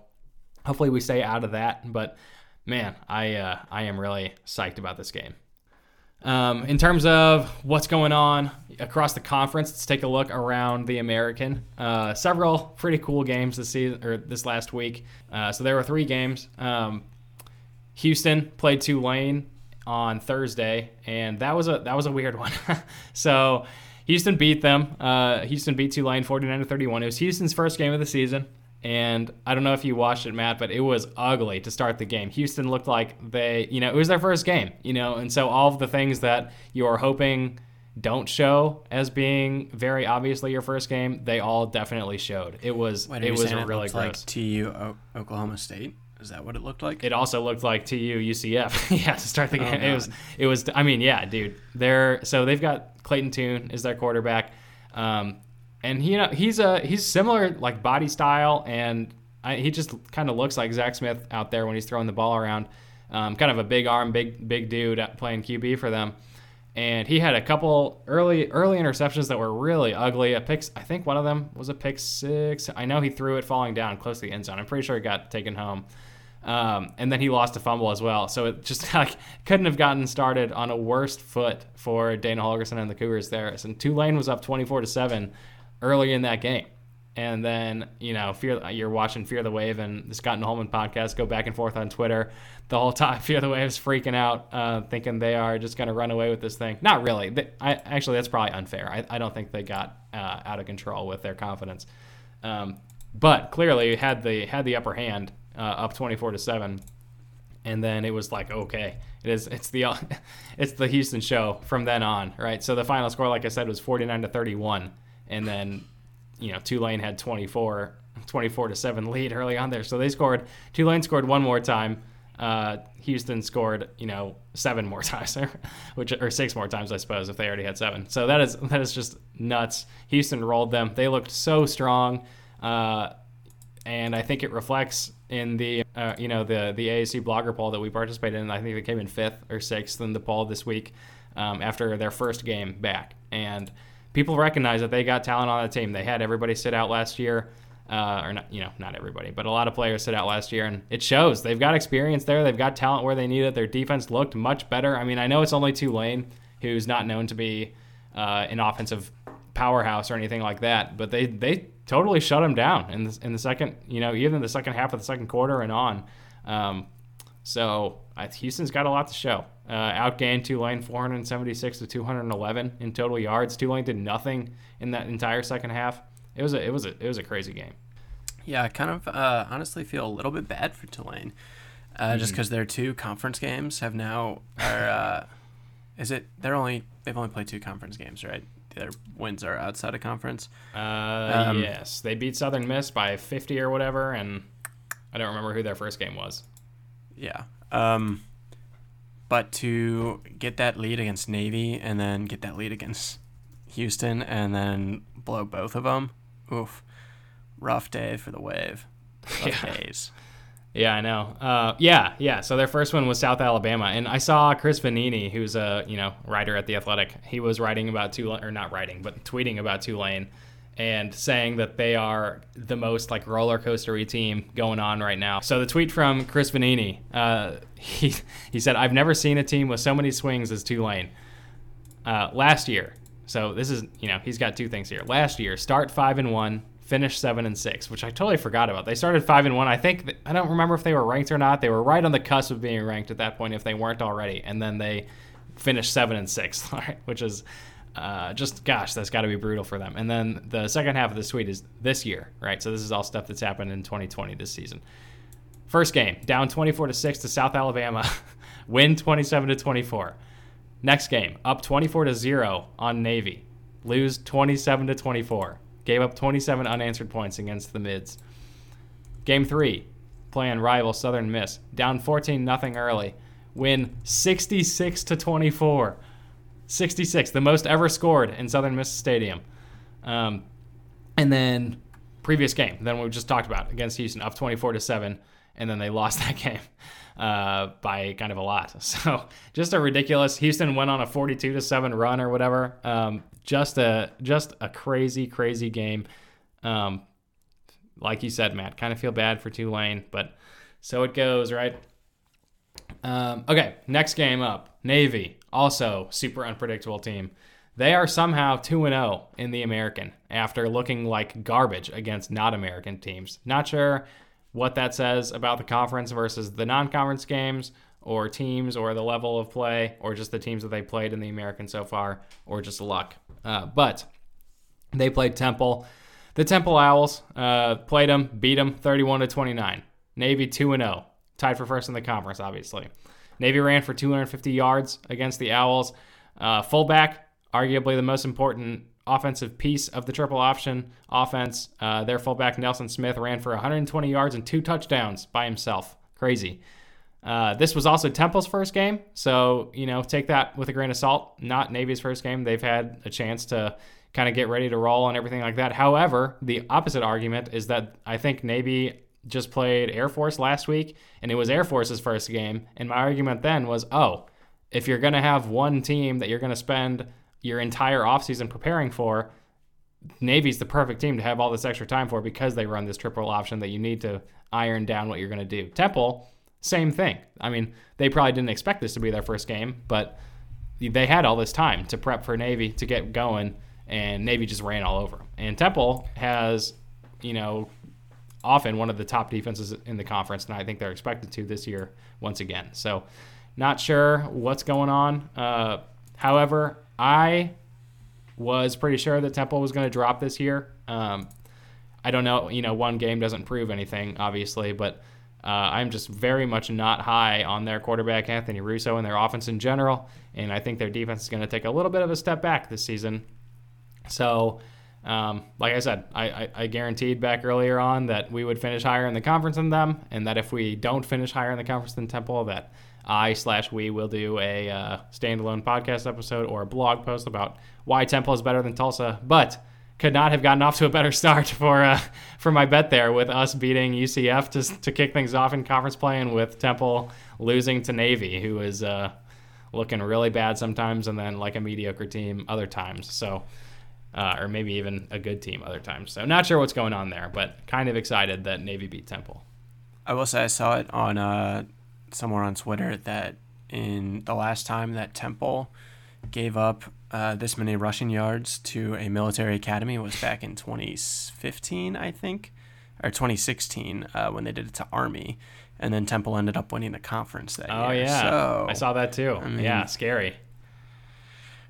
hopefully we stay out of that. But man, I uh, I am really psyched about this game. Um, in terms of what's going on across the conference, let's take a look around the American. Uh, several pretty cool games this season or this last week. Uh, so there were three games. Um, Houston played Tulane on Thursday, and that was a that was a weird one. so Houston beat them. Uh, Houston beat Tulane 49 to 31. It was Houston's first game of the season, And I don't know if you watched it, Matt, but it was ugly to start the game. Houston looked like they, you know, it was their first game, you know, and so all of the things that you are hoping don't show as being very obviously your first game, they all definitely showed. It was it was really looked gross. like TU O- Oklahoma State? Is that what it looked like? it also looked like TU UCF. yeah, to start the Oh, game, it was it was. I mean, yeah, dude. They're so they've got Clayton Tune is their quarterback, um, and he you know he's a he's similar like body style, and I, he just kind of looks like Zach Smith out there when he's throwing the ball around. Um, kind of a big arm, big big dude playing QB for them. And he had a couple early early interceptions that were really ugly. A pick, I think one of them was a pick six. I know he threw it falling down close to the end zone. I'm pretty sure it got taken home. Um, and then he lost a fumble as well. So it just like couldn't have gotten started on a worst foot for Dana Holgorsen and the Cougars there. And Tulane was up 24 to seven early in that game. And then you know, fear you're watching Fear the Wave and the Scott and Holman podcast go back and forth on Twitter the whole time. Fear the Wave is freaking out, uh, thinking they are just going to run away with this thing. Not really. They, I actually that's probably unfair. I, I don't think they got uh, out of control with their confidence. Um, but clearly had the had the upper hand uh, up 24 to 7 and then it was like okay it is it's the it's the Houston show from then on right? So the final score like I said was 49 to 31 and then you know Tulane had 24 24 to 7 lead early on there. So they scored Tulane scored one more time. Uh, Houston scored you know seven more times which or six more times I suppose if they already had seven. So that is that is just nuts. Houston rolled them. They looked so strong uh, and I think it reflects in the uh, you know the the AAC blogger poll that we participated in. I think they came in fifth or sixth in the poll this week um, after their first game back, and people recognize that they got talent on the team. They had everybody sit out last year, uh, or not you know not everybody, but a lot of players sit out last year, and it shows. They've got experience there. They've got talent where they need it. Their defense looked much better. I mean, I know it's only Tulane, who's not known to be uh, an offensive powerhouse or anything like that, but they they totally shut them down in the, in the second, you know, even the second half of the second quarter and on. Um, so uh, Houston's got a lot to show. Uh, outgained Tulane 476 to 211 in total yards. Tulane did nothing in that entire second half. It was a it was a it was a crazy game. Yeah, I kind of uh, honestly feel a little bit bad for Tulane, uh, just because their two conference games have now are. Uh, is it? They're only they've only played two conference games, right? Their wins are outside of conference. Uh, Um, yes, they beat Southern Miss by 50 or whatever, and I don't remember who their first game was. Yeah. Um, but to get that lead against Navy and then get that lead against Houston and then blow both of them, oof, rough day for the Wave. Rough Yeah. days. Yeah, I know. Uh, yeah, yeah. So their first one was South Alabama, and I saw Chris Vannini, who's a you know writer at the Athletic. He was writing about Tulane, or not writing, but tweeting about Tulane, and saying that they are the most like roller coastery team going on right now. So the tweet from Chris Vannini, uh, he he said, "I've never seen a team with so many swings as Tulane." Uh, last year, so this is you know he's got two things here. Last year, start five and one, finish seven and six, which I totally forgot about. They started five and one. I think I don't remember if they were ranked or not. They were right on the cusp of being ranked at that point if they weren't already, and then they finished seven and six, which is uh, just gosh, that's got to be brutal for them. And then the second half of the suite is this year, right? So this is all stuff that's happened in 2020 this season. First game, down 24 to 6 to South Alabama, win 27 to 24. Next game, up 24 to 0 on Navy, lose 27 to 24. Gave up 27 unanswered points against the Mids. Game 3, playing rival Southern Miss, down 14 nothing early, win 66 to 24. 66, the most ever scored in Southern Miss Stadium. Um, and then previous game, then we just talked about against Houston, up 24 to seven, and then they lost that game uh, by kind of a lot. So just a ridiculous. Houston went on a 42 to seven run or whatever. Um, just a just a crazy crazy game. Um, like you said, Matt, kind of feel bad for Tulane, but so it goes, right? Um, okay, next game up, Navy, also super unpredictable team. They are somehow 2 0 in the American after looking like garbage against not American teams. Not sure what that says about the conference versus the non conference games or teams or the level of play or just the teams that they played in the American so far or just luck. Uh, but they played Temple. The Temple Owls uh, played them, beat them 31 to 29. Navy 2 and 0, tied for first in the conference, obviously. Navy ran for 250 yards against the Owls. Uh, fullback, arguably the most important offensive piece of the triple option offense. Uh, their fullback Nelson Smith ran for 120 yards and two touchdowns by himself. Crazy. Uh, this was also Temple's first game, so you know take that with a grain of salt. Not Navy's first game; they've had a chance to kind of get ready to roll and everything like that. However, the opposite argument is that I think Navy just played Air Force last week, and it was Air Force's first game. And my argument then was, oh, if you're going to have one team that you're going to spend your entire offseason preparing for, Navy's the perfect team to have all this extra time for because they run this triple option that you need to iron down what you're going to do. Temple, same thing. I mean, they probably didn't expect this to be their first game, but they had all this time to prep for Navy to get going, and Navy just ran all over them. And Temple has, you know, often one of the top defenses in the conference, and I think they're expected to this year once again. So, not sure what's going on. Uh, however, I was pretty sure that Temple was going to drop this year. Um, I don't know, you know, one game doesn't prove anything, obviously, but uh, I'm just very much not high on their quarterback, Anthony Russo, and their offense in general. And I think their defense is going to take a little bit of a step back this season. So, um, like I said, I, I, I, guaranteed back earlier on that we would finish higher in the conference than them, and that if we don't finish higher in the conference than Temple, that I slash we will do a uh, standalone podcast episode or a blog post about why Temple is better than Tulsa. But could not have gotten off to a better start for uh, for my bet there with us beating UCF to, to kick things off in conference play and with Temple losing to Navy, who is uh, looking really bad sometimes and then like a mediocre team other times. So uh, or maybe even a good team other times. So not sure what's going on there, but kind of excited that Navy beat Temple. I will say I saw it on uh, somewhere on Twitter that in the last time that Temple gave up uh, this many rushing yards to a military academy was back in 2015, I think, or 2016 uh, when they did it to Army, and then Temple ended up winning the conference that oh, year. Oh yeah, so, I saw that too. I mean, yeah, scary.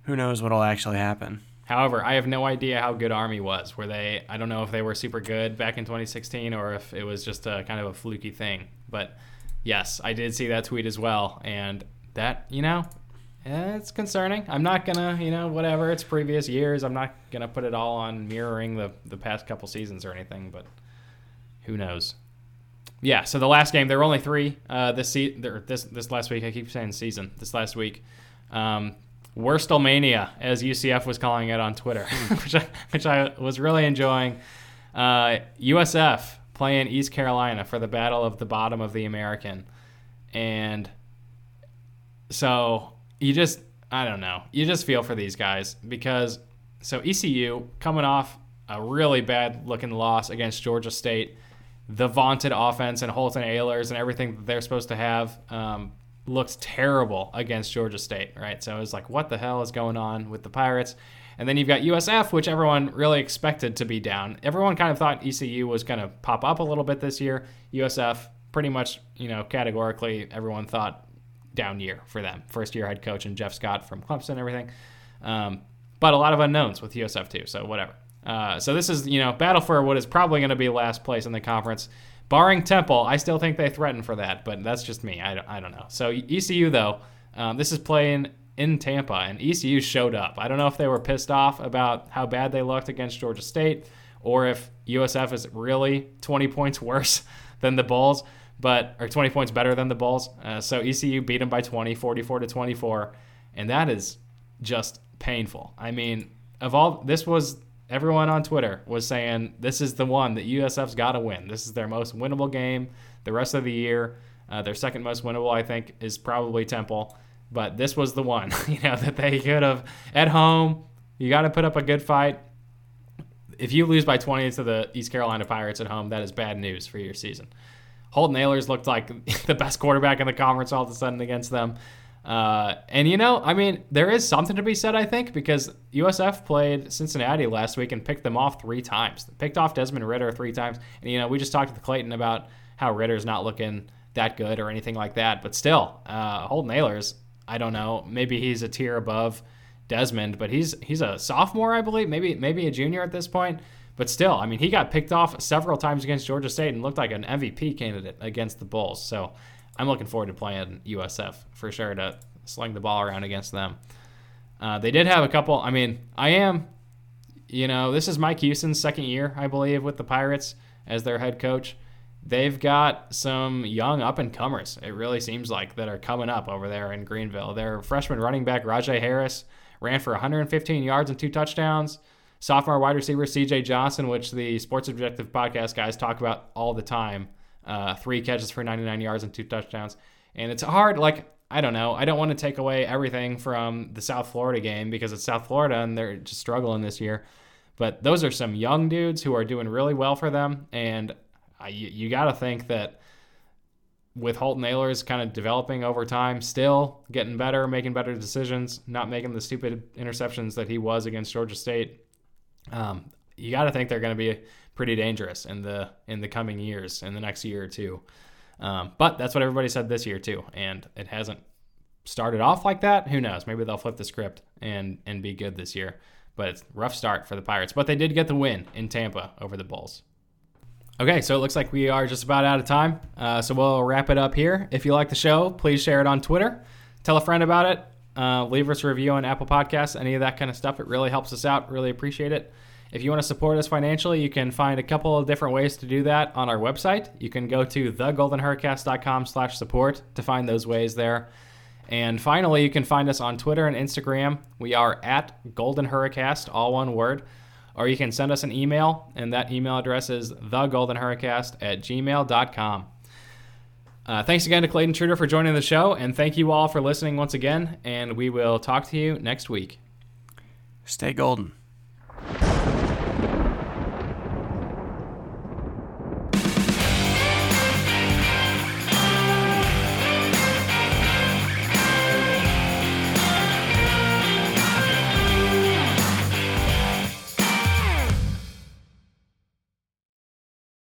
Who knows what'll actually happen? However, I have no idea how good Army was. Were they? I don't know if they were super good back in 2016 or if it was just a kind of a fluky thing. But yes, I did see that tweet as well, and that you know, it's concerning. I'm not gonna, you know, whatever. It's previous years. I'm not gonna put it all on mirroring the the past couple seasons or anything. But who knows? Yeah. So the last game, there were only three uh, this se- this this last week. I keep saying season. This last week. Um, Worstelmania, as UCF was calling it on Twitter, hmm. which, I, which I was really enjoying. Uh, USF playing East Carolina for the Battle of the Bottom of the American. And so you just, I don't know, you just feel for these guys because, so ECU coming off a really bad looking loss against Georgia State, the vaunted offense and Holton Ahlers and everything that they're supposed to have. Um, looked terrible against Georgia State, right? So it was like, what the hell is going on with the Pirates? And then you've got USF, which everyone really expected to be down. Everyone kind of thought ECU was going to pop up a little bit this year. USF, pretty much, you know, categorically, everyone thought down year for them. First year head coach and Jeff Scott from Clemson and everything. Um, but a lot of unknowns with USF too, so whatever. Uh, so this is, you know, battle for what is probably going to be last place in the conference. Barring Temple, I still think they threaten for that, but that's just me. I don't, I don't know. So ECU though, um, this is playing in Tampa, and ECU showed up. I don't know if they were pissed off about how bad they looked against Georgia State, or if USF is really 20 points worse than the Bulls, but are 20 points better than the Bulls. Uh, so ECU beat them by 20, 44 to 24, and that is just painful. I mean, of all this was everyone on Twitter was saying this is the one that USF's got to win. This is their most winnable game the rest of the year. Uh, their second most winnable, I think, is probably Temple. But this was the one, you know, that they could have at home. You got to put up a good fight. If you lose by 20 to the East Carolina Pirates at home, that is bad news for your season. Holton Ahlers looked like the best quarterback in the conference all of a sudden against them. Uh, and you know, I mean, there is something to be said, I think, because USF played Cincinnati last week and picked them off three times. They picked off Desmond Ridder three times, and you know, we just talked to Clayton about how Ridder's not looking that good or anything like that, but still, uh, Holton Ahlers, I don't know, maybe he's a tier above Desmond, but he's he's a sophomore, I believe, maybe maybe a junior at this point. But still, I mean, he got picked off several times against Georgia State and looked like an MVP candidate against the Bulls. So I'm looking forward to playing USF for sure to sling the ball around against them. Uh, they did have a couple. I mean, I am, you know, this is Mike Houston's second year, I believe, with the Pirates as their head coach. They've got some young up and comers, it really seems like, that are coming up over there in Greenville. Their freshman running back, Rahjai Harris, ran for 115 yards and two touchdowns. Sophomore wide receiver, CJ Johnson, which the Sports Objective podcast guys talk about all the time, uh, three catches for 99 yards and two touchdowns. And it's hard, like, I don't know. I don't want to take away everything from the South Florida game because it's South Florida and they're just struggling this year. But those are some young dudes who are doing really well for them. And I, you, you got to think that with Holton Ahlers kind of developing over time, still getting better, making better decisions, not making the stupid interceptions that he was against Georgia State. Um, you got to think they're going to be pretty dangerous in the in the coming years, in the next year or two. Um, but that's what everybody said this year too, and it hasn't started off like that. Who knows? Maybe they'll flip the script and and be good this year. But it's rough start for the Pirates. But they did get the win in Tampa over the Bulls. Okay, so it looks like we are just about out of time. Uh, so we'll wrap it up here. If you like the show, please share it on Twitter. Tell a friend about it. Uh, leave us a review on Apple Podcasts, any of that kind of stuff. It really helps us out. Really appreciate it. If you want to support us financially, you can find a couple of different ways to do that on our website. You can go to thegoldenhurricast.com slash support to find those ways there. And finally, you can find us on Twitter and Instagram. We are at Golden Hurricast, all one word. Or you can send us an email, and that email address is thegoldenhurricast at gmail.com. Uh, thanks again to Clayton Trutor for joining the show, and thank you all for listening once again, and we will talk to you next week. Stay golden.